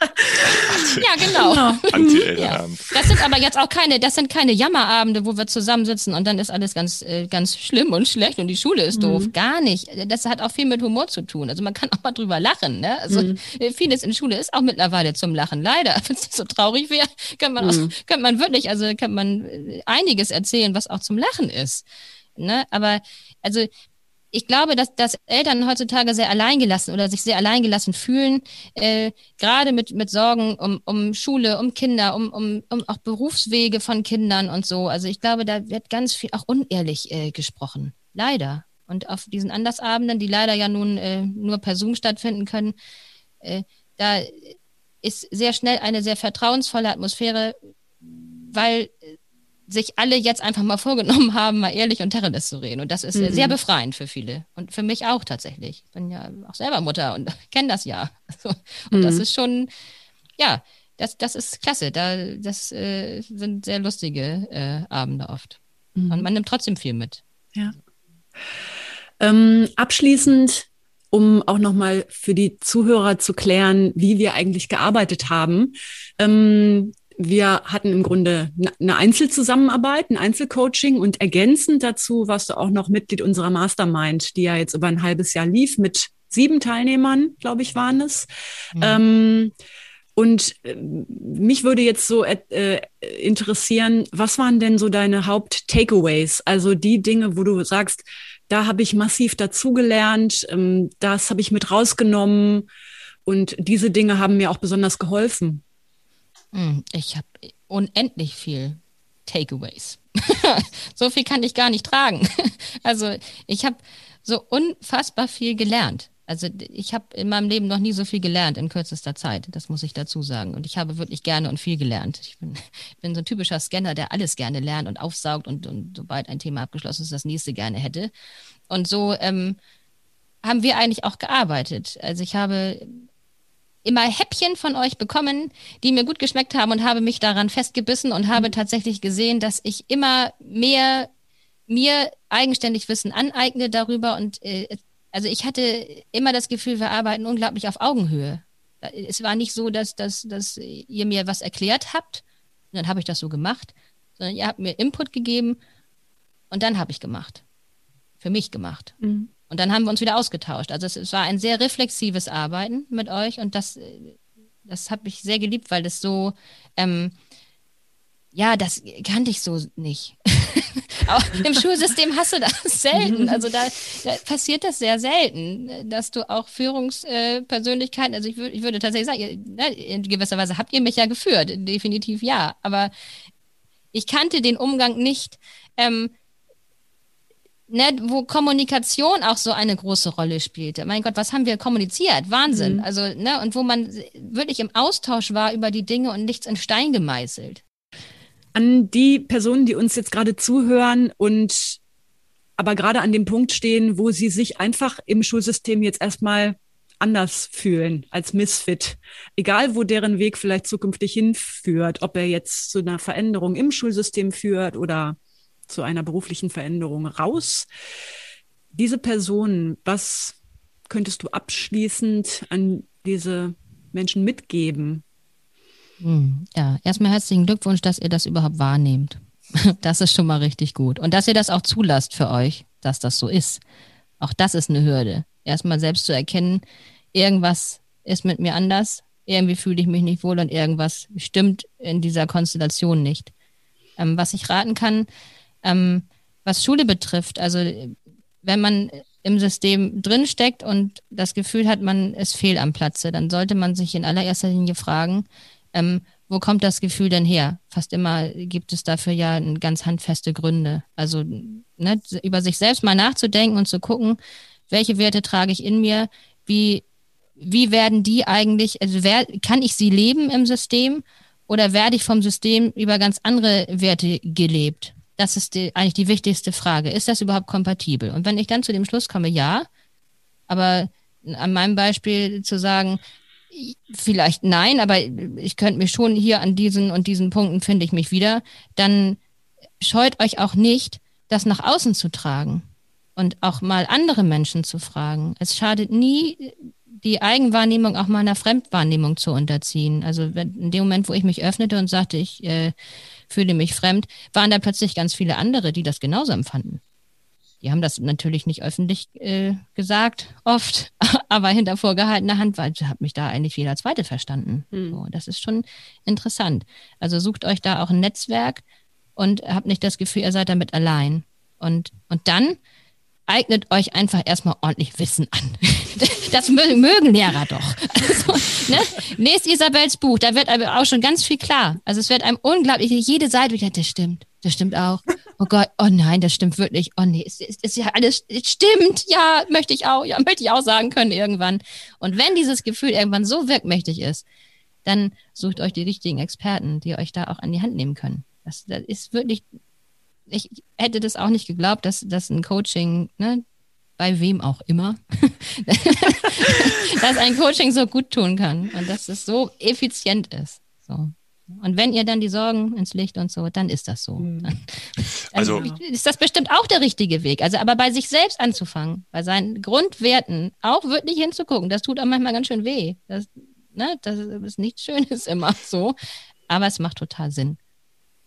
ja, genau. genau. Ja. Das sind aber jetzt auch keine, das sind keine Jammerabende, wo wir zusammensitzen und dann ist alles ganz, äh, ganz schlimm und schlecht und die Schule ist doof. Mhm. Gar nicht. Das hat auch viel mit Humor zu tun. Also man kann auch mal drüber lachen. Ne? Also mhm. Äh, vieles in Schule ist auch mittlerweile zum Lachen. Leider, wenn es so traurig wäre, könnte man, mhm. könnte man wirklich, also könnte man einiges erzählen, was auch zum Lachen ist. Ne? Aber also ich glaube, dass, dass Eltern heutzutage sehr alleingelassen oder sich sehr alleingelassen fühlen, äh, gerade mit, mit Sorgen um, um Schule, um Kinder, um, um, um auch Berufswege von Kindern und so. Also ich glaube, da wird ganz viel auch unehrlich äh, gesprochen. Leider. Und auf diesen Andersabenden, die leider ja nun äh, nur per Zoom stattfinden können, äh, da ist sehr schnell eine sehr vertrauensvolle Atmosphäre, weil sich alle jetzt einfach mal vorgenommen haben, mal ehrlich und Terrorist zu reden. Und das ist mhm. sehr befreiend für viele. Und für mich auch tatsächlich. Ich bin ja auch selber Mutter und kenne das ja. Und mhm. das ist schon, ja, das, das ist klasse. Da, das äh, sind sehr lustige äh, Abende oft. Mhm. Und man nimmt trotzdem viel mit. Ja. Ähm, abschließend, um auch nochmal für die Zuhörer zu klären, wie wir eigentlich gearbeitet haben. Ähm, wir hatten im Grunde eine Einzelzusammenarbeit, ein Einzelcoaching und ergänzend dazu warst du auch noch Mitglied unserer Mastermind, die ja jetzt über ein halbes Jahr lief mit sieben Teilnehmern, glaube ich, waren es. Mhm. Ähm, und äh, mich würde jetzt so äh, interessieren, was waren denn so deine Haupt-Takeaways? Also die Dinge, wo du sagst, da habe ich massiv dazugelernt, ähm, das habe ich mit rausgenommen und diese Dinge haben mir auch besonders geholfen. Hm, ich habe unendlich viel Takeaways. so viel kann ich gar nicht tragen. Also ich habe so unfassbar viel gelernt. Also ich habe in meinem Leben noch nie so viel gelernt in kürzester Zeit, das muss ich dazu sagen. Und ich habe wirklich gerne und viel gelernt. Ich bin, bin so ein typischer Scanner, der alles gerne lernt und aufsaugt und, und sobald ein Thema abgeschlossen ist, das nächste gerne hätte. Und so ähm, haben wir eigentlich auch gearbeitet. Also ich habe immer Häppchen von euch bekommen, die mir gut geschmeckt haben und habe mich daran festgebissen und habe mhm. tatsächlich gesehen, dass ich immer mehr mir eigenständig Wissen aneigne darüber und äh, also ich hatte immer das Gefühl, wir arbeiten unglaublich auf Augenhöhe. Es war nicht so, dass, dass, dass ihr mir was erklärt habt, und dann habe ich das so gemacht, sondern ihr habt mir Input gegeben und dann habe ich gemacht. Für mich gemacht. Mhm. Und dann haben wir uns wieder ausgetauscht. Also es, es war ein sehr reflexives Arbeiten mit euch und das, das habe ich sehr geliebt, weil das so, ähm, ja, das kannte ich so nicht. auch im Schulsystem hast du das selten. Also da, da passiert das sehr selten, dass du auch Führungspersönlichkeiten, also ich, würde ich würde tatsächlich sagen, ne, in gewisser Weise habt ihr mich ja geführt, definitiv ja. Aber ich kannte den Umgang nicht. Ähm, ne, wo Kommunikation auch so eine große Rolle spielte. Mein Gott, was haben wir kommuniziert? Wahnsinn. Mhm. Also, ne, und wo man wirklich im Austausch war über die Dinge und nichts in Stein gemeißelt. An die Personen, die uns jetzt gerade zuhören und aber gerade an dem Punkt stehen, wo sie sich einfach im Schulsystem jetzt erstmal anders fühlen als Misfit. Egal, wo deren Weg vielleicht zukünftig hinführt, ob er jetzt zu einer Veränderung im Schulsystem führt oder zu einer beruflichen Veränderung raus. Diese Personen, was könntest du abschließend an diese Menschen mitgeben? Hm, ja, erstmal herzlichen Glückwunsch, dass ihr das überhaupt wahrnehmt. Das ist schon mal richtig gut. Und dass ihr das auch zulasst für euch, dass das so ist. Auch das ist eine Hürde. Erstmal selbst zu erkennen, irgendwas ist mit mir anders, irgendwie fühle ich mich nicht wohl und irgendwas stimmt in dieser Konstellation nicht. Ähm, was ich raten kann, ähm, was Schule betrifft, also wenn man im System drinsteckt und das Gefühl hat, man ist fehl am Platze, dann sollte man sich in allererster Linie fragen, ähm, wo kommt das Gefühl denn her? Fast immer gibt es dafür ja ganz handfeste Gründe. Also ne, über sich selbst mal nachzudenken und zu gucken, welche Werte trage ich in mir, wie, wie werden die eigentlich, also wer, kann ich sie leben im System oder werde ich vom System über ganz andere Werte gelebt? Das ist die, eigentlich die wichtigste Frage. Ist das überhaupt kompatibel? Und wenn ich dann zu dem Schluss komme, ja, aber an meinem Beispiel zu sagen, vielleicht nein, aber ich könnte mich schon hier an diesen und diesen Punkten finde ich mich wieder, dann scheut euch auch nicht, das nach außen zu tragen und auch mal andere Menschen zu fragen. Es schadet nie, die Eigenwahrnehmung auch mal einer Fremdwahrnehmung zu unterziehen. Also in dem Moment, wo ich mich öffnete und sagte, ich äh, fühle mich fremd, waren da plötzlich ganz viele andere, die das genauso empfanden. Die haben das natürlich nicht öffentlich äh, gesagt, oft, aber hinter vorgehaltener Hand, weil ich habe mich da eigentlich jeder Zweite verstanden. Mhm. So, das ist schon interessant. Also sucht euch da auch ein Netzwerk und habt nicht das Gefühl, ihr seid damit allein. Und, und dann eignet euch einfach erstmal ordentlich Wissen an. Das mögen, Lehrer doch. Also, ne? Lest Isabels Buch, da wird aber auch schon ganz viel klar. Also es wird einem unglaublich, jede Seite, das stimmt, das stimmt auch. Oh Gott, oh nein, das stimmt wirklich. Oh nee, es ist, ist ja alles, es stimmt, ja, möchte ich auch, ja, möchte ich auch sagen können irgendwann. Und wenn dieses Gefühl irgendwann so wirkmächtig ist, dann sucht euch die richtigen Experten, die euch da auch an die Hand nehmen können. Das, das ist wirklich ich hätte das auch nicht geglaubt, dass, dass ein Coaching, ne, bei wem auch immer, dass ein Coaching so gut tun kann und dass es so effizient ist. So. Und wenn ihr dann die Sorgen ins Licht und so, dann ist das so. Mhm. Dann, also ist das bestimmt auch der richtige Weg. Also aber bei sich selbst anzufangen, bei seinen Grundwerten auch wirklich hinzugucken, das tut auch manchmal ganz schön weh. Das, ne, das ist nichts Schönes immer so, aber es macht total Sinn.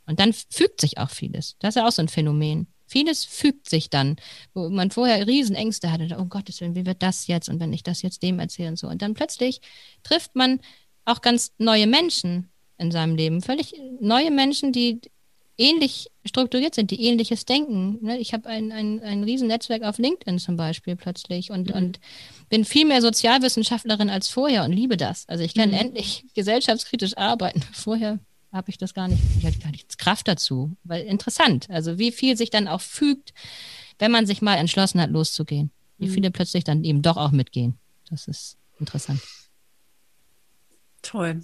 Und dann fügt sich auch vieles. Das ist ja auch so ein Phänomen. Vieles fügt sich dann, wo man vorher Riesenängste hatte. Oh Gottes Willen, wie wird das jetzt? Und wenn ich das jetzt dem erzähle und so. Und dann plötzlich trifft man auch ganz neue Menschen in seinem Leben. Völlig neue Menschen, die ähnlich strukturiert sind, die ähnliches denken. Ne? Ich habe ein, ein, ein Riesennetzwerk auf LinkedIn zum Beispiel plötzlich und, mhm. und bin viel mehr Sozialwissenschaftlerin als vorher und liebe das. Also ich kann mhm. endlich gesellschaftskritisch arbeiten. Vorher habe ich das gar nicht, ich hatte gar nicht Kraft dazu. Weil interessant, also wie viel sich dann auch fügt, wenn man sich mal entschlossen hat, loszugehen. Wie mhm. viele plötzlich dann eben doch auch mitgehen. Das ist interessant. Toll.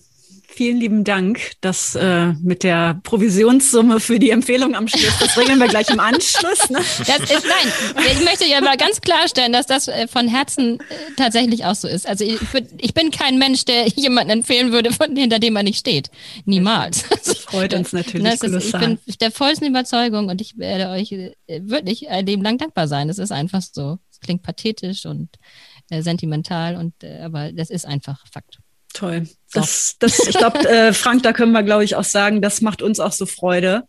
Vielen lieben Dank. Das äh, mit der Provisionssumme für die Empfehlung am Schluss, das regeln wir gleich im Anschluss. Ne? Ist, nein, ich möchte ja mal ganz klarstellen, dass das äh, von Herzen äh, tatsächlich auch so ist. Also ich, ich bin kein Mensch, der jemanden empfehlen würde, von, hinter dem man nicht steht. Niemals. Das freut uns natürlich. Das ist, ich bin der vollsten Überzeugung und ich werde euch äh, wirklich ein Leben lang dankbar sein. Das ist einfach so. Es klingt pathetisch und äh, sentimental, und äh, aber das ist einfach Fakt. Toll. Das, das, ich glaube, äh, Frank, da können wir, glaube ich, auch sagen, das macht uns auch so Freude.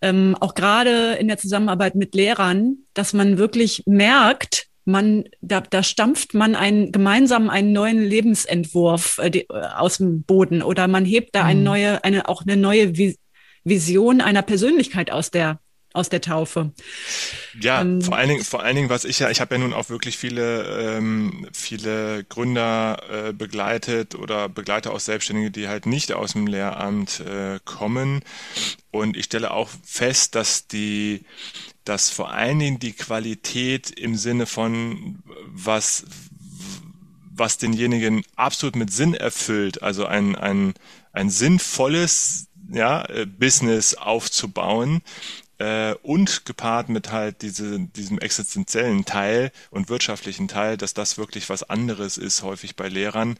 Ähm, auch gerade in der Zusammenarbeit mit Lehrern, dass man wirklich merkt, man, da, da stampft man einen gemeinsam einen neuen Lebensentwurf äh, die, äh, aus dem Boden oder man hebt da eine mhm. neue, eine auch eine neue Vision einer Persönlichkeit aus der aus der Taufe. Ja, ähm, vor allen Dingen, vor allen Dingen, was ich ja, ich habe ja nun auch wirklich viele, ähm, viele Gründer äh, begleitet oder begleite auch Selbstständige, die halt nicht aus dem Lehramt äh, kommen. Und ich stelle auch fest, dass die, dass vor allen Dingen die Qualität im Sinne von was, was denjenigen absolut mit Sinn erfüllt, also ein, ein, ein sinnvolles ja, äh, Business aufzubauen, äh, und gepaart mit halt diese, diesem existenziellen Teil und wirtschaftlichen Teil, dass das wirklich was anderes ist, häufig bei Lehrern,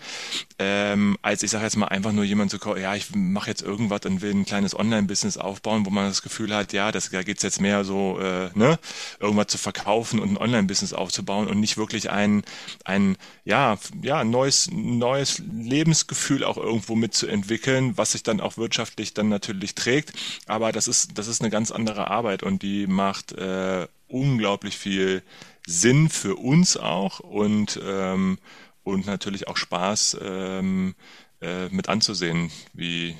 ähm, als ich sage jetzt mal einfach nur jemand zu so, ja, ich mache jetzt irgendwas und will ein kleines Online-Business aufbauen, wo man das Gefühl hat, ja, das, da geht's jetzt mehr so, äh, ne, irgendwas zu verkaufen und ein Online-Business aufzubauen und nicht wirklich ein, ein ja, ja, neues, neues Lebensgefühl auch irgendwo mitzuentwickeln, was sich dann auch wirtschaftlich dann natürlich trägt. Aber das ist, das ist eine ganz andere Arbeit und die macht äh, unglaublich viel Sinn für uns auch und, ähm, und natürlich auch Spaß ähm, äh, mit anzusehen, wie,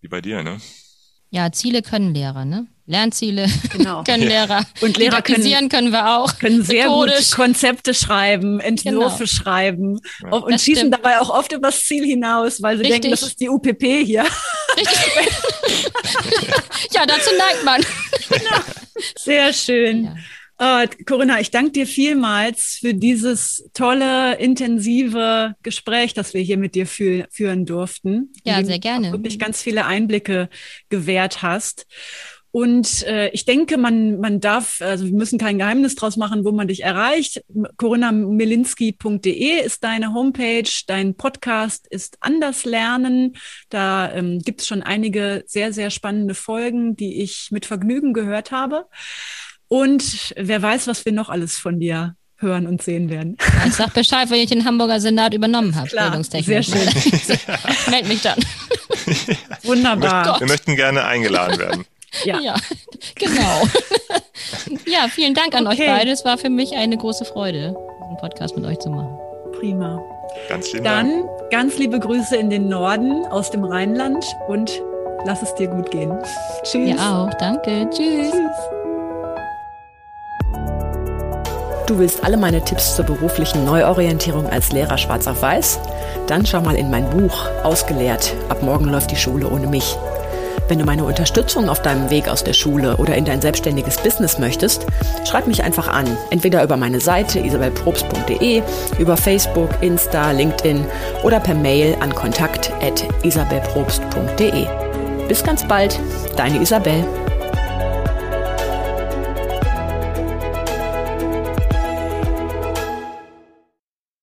wie bei dir, ne? Ja, Ziele können Lehrer, ne? Lernziele genau. können. Lehrer. Und Lehrer können, können wir auch. Können sehr methodisch. gut Konzepte schreiben, Entwürfe genau. schreiben und das schießen stimmt. dabei auch oft übers Ziel hinaus, weil sie Richtig. denken, das ist die UPP hier. ja, dazu neigt man. Genau. Sehr schön. Ja. Oh, Corinna, ich danke dir vielmals für dieses tolle, intensive Gespräch, das wir hier mit dir fü führen durften. Ja, sehr gerne. Du wirklich ganz viele Einblicke gewährt hast. Und äh, ich denke, man, man darf, also wir müssen kein Geheimnis draus machen, wo man dich erreicht. corinnamelinski.de ist deine Homepage, dein Podcast ist Anders Lernen. Da ähm, gibt es schon einige sehr, sehr spannende Folgen, die ich mit Vergnügen gehört habe. Und wer weiß, was wir noch alles von dir hören und sehen werden. ich sag Bescheid, wenn ich den Hamburger Senat übernommen habe. Klar, sehr schön. Meld mich dann. Wunderbar. Wir möchten, wir möchten gerne eingeladen werden. Ja, ja genau. ja, vielen Dank an okay. euch beide. Es war für mich eine große Freude, diesen Podcast mit euch zu machen. Prima. Ganz lieben Dann Dank. ganz liebe Grüße in den Norden aus dem Rheinland und lass es dir gut gehen. Tschüss. Ja auch. Danke. Tschüss. Tschüss. Du willst alle meine Tipps zur beruflichen Neuorientierung als Lehrer schwarz auf weiß? Dann schau mal in mein Buch Ausgelehrt. Ab morgen läuft die Schule ohne mich. Wenn du meine Unterstützung auf deinem Weg aus der Schule oder in dein selbstständiges Business möchtest, schreib mich einfach an. Entweder über meine Seite isabelprobst.de, über Facebook, Insta, LinkedIn oder per Mail an kontakt.isabelprobst.de. Bis ganz bald, deine Isabel.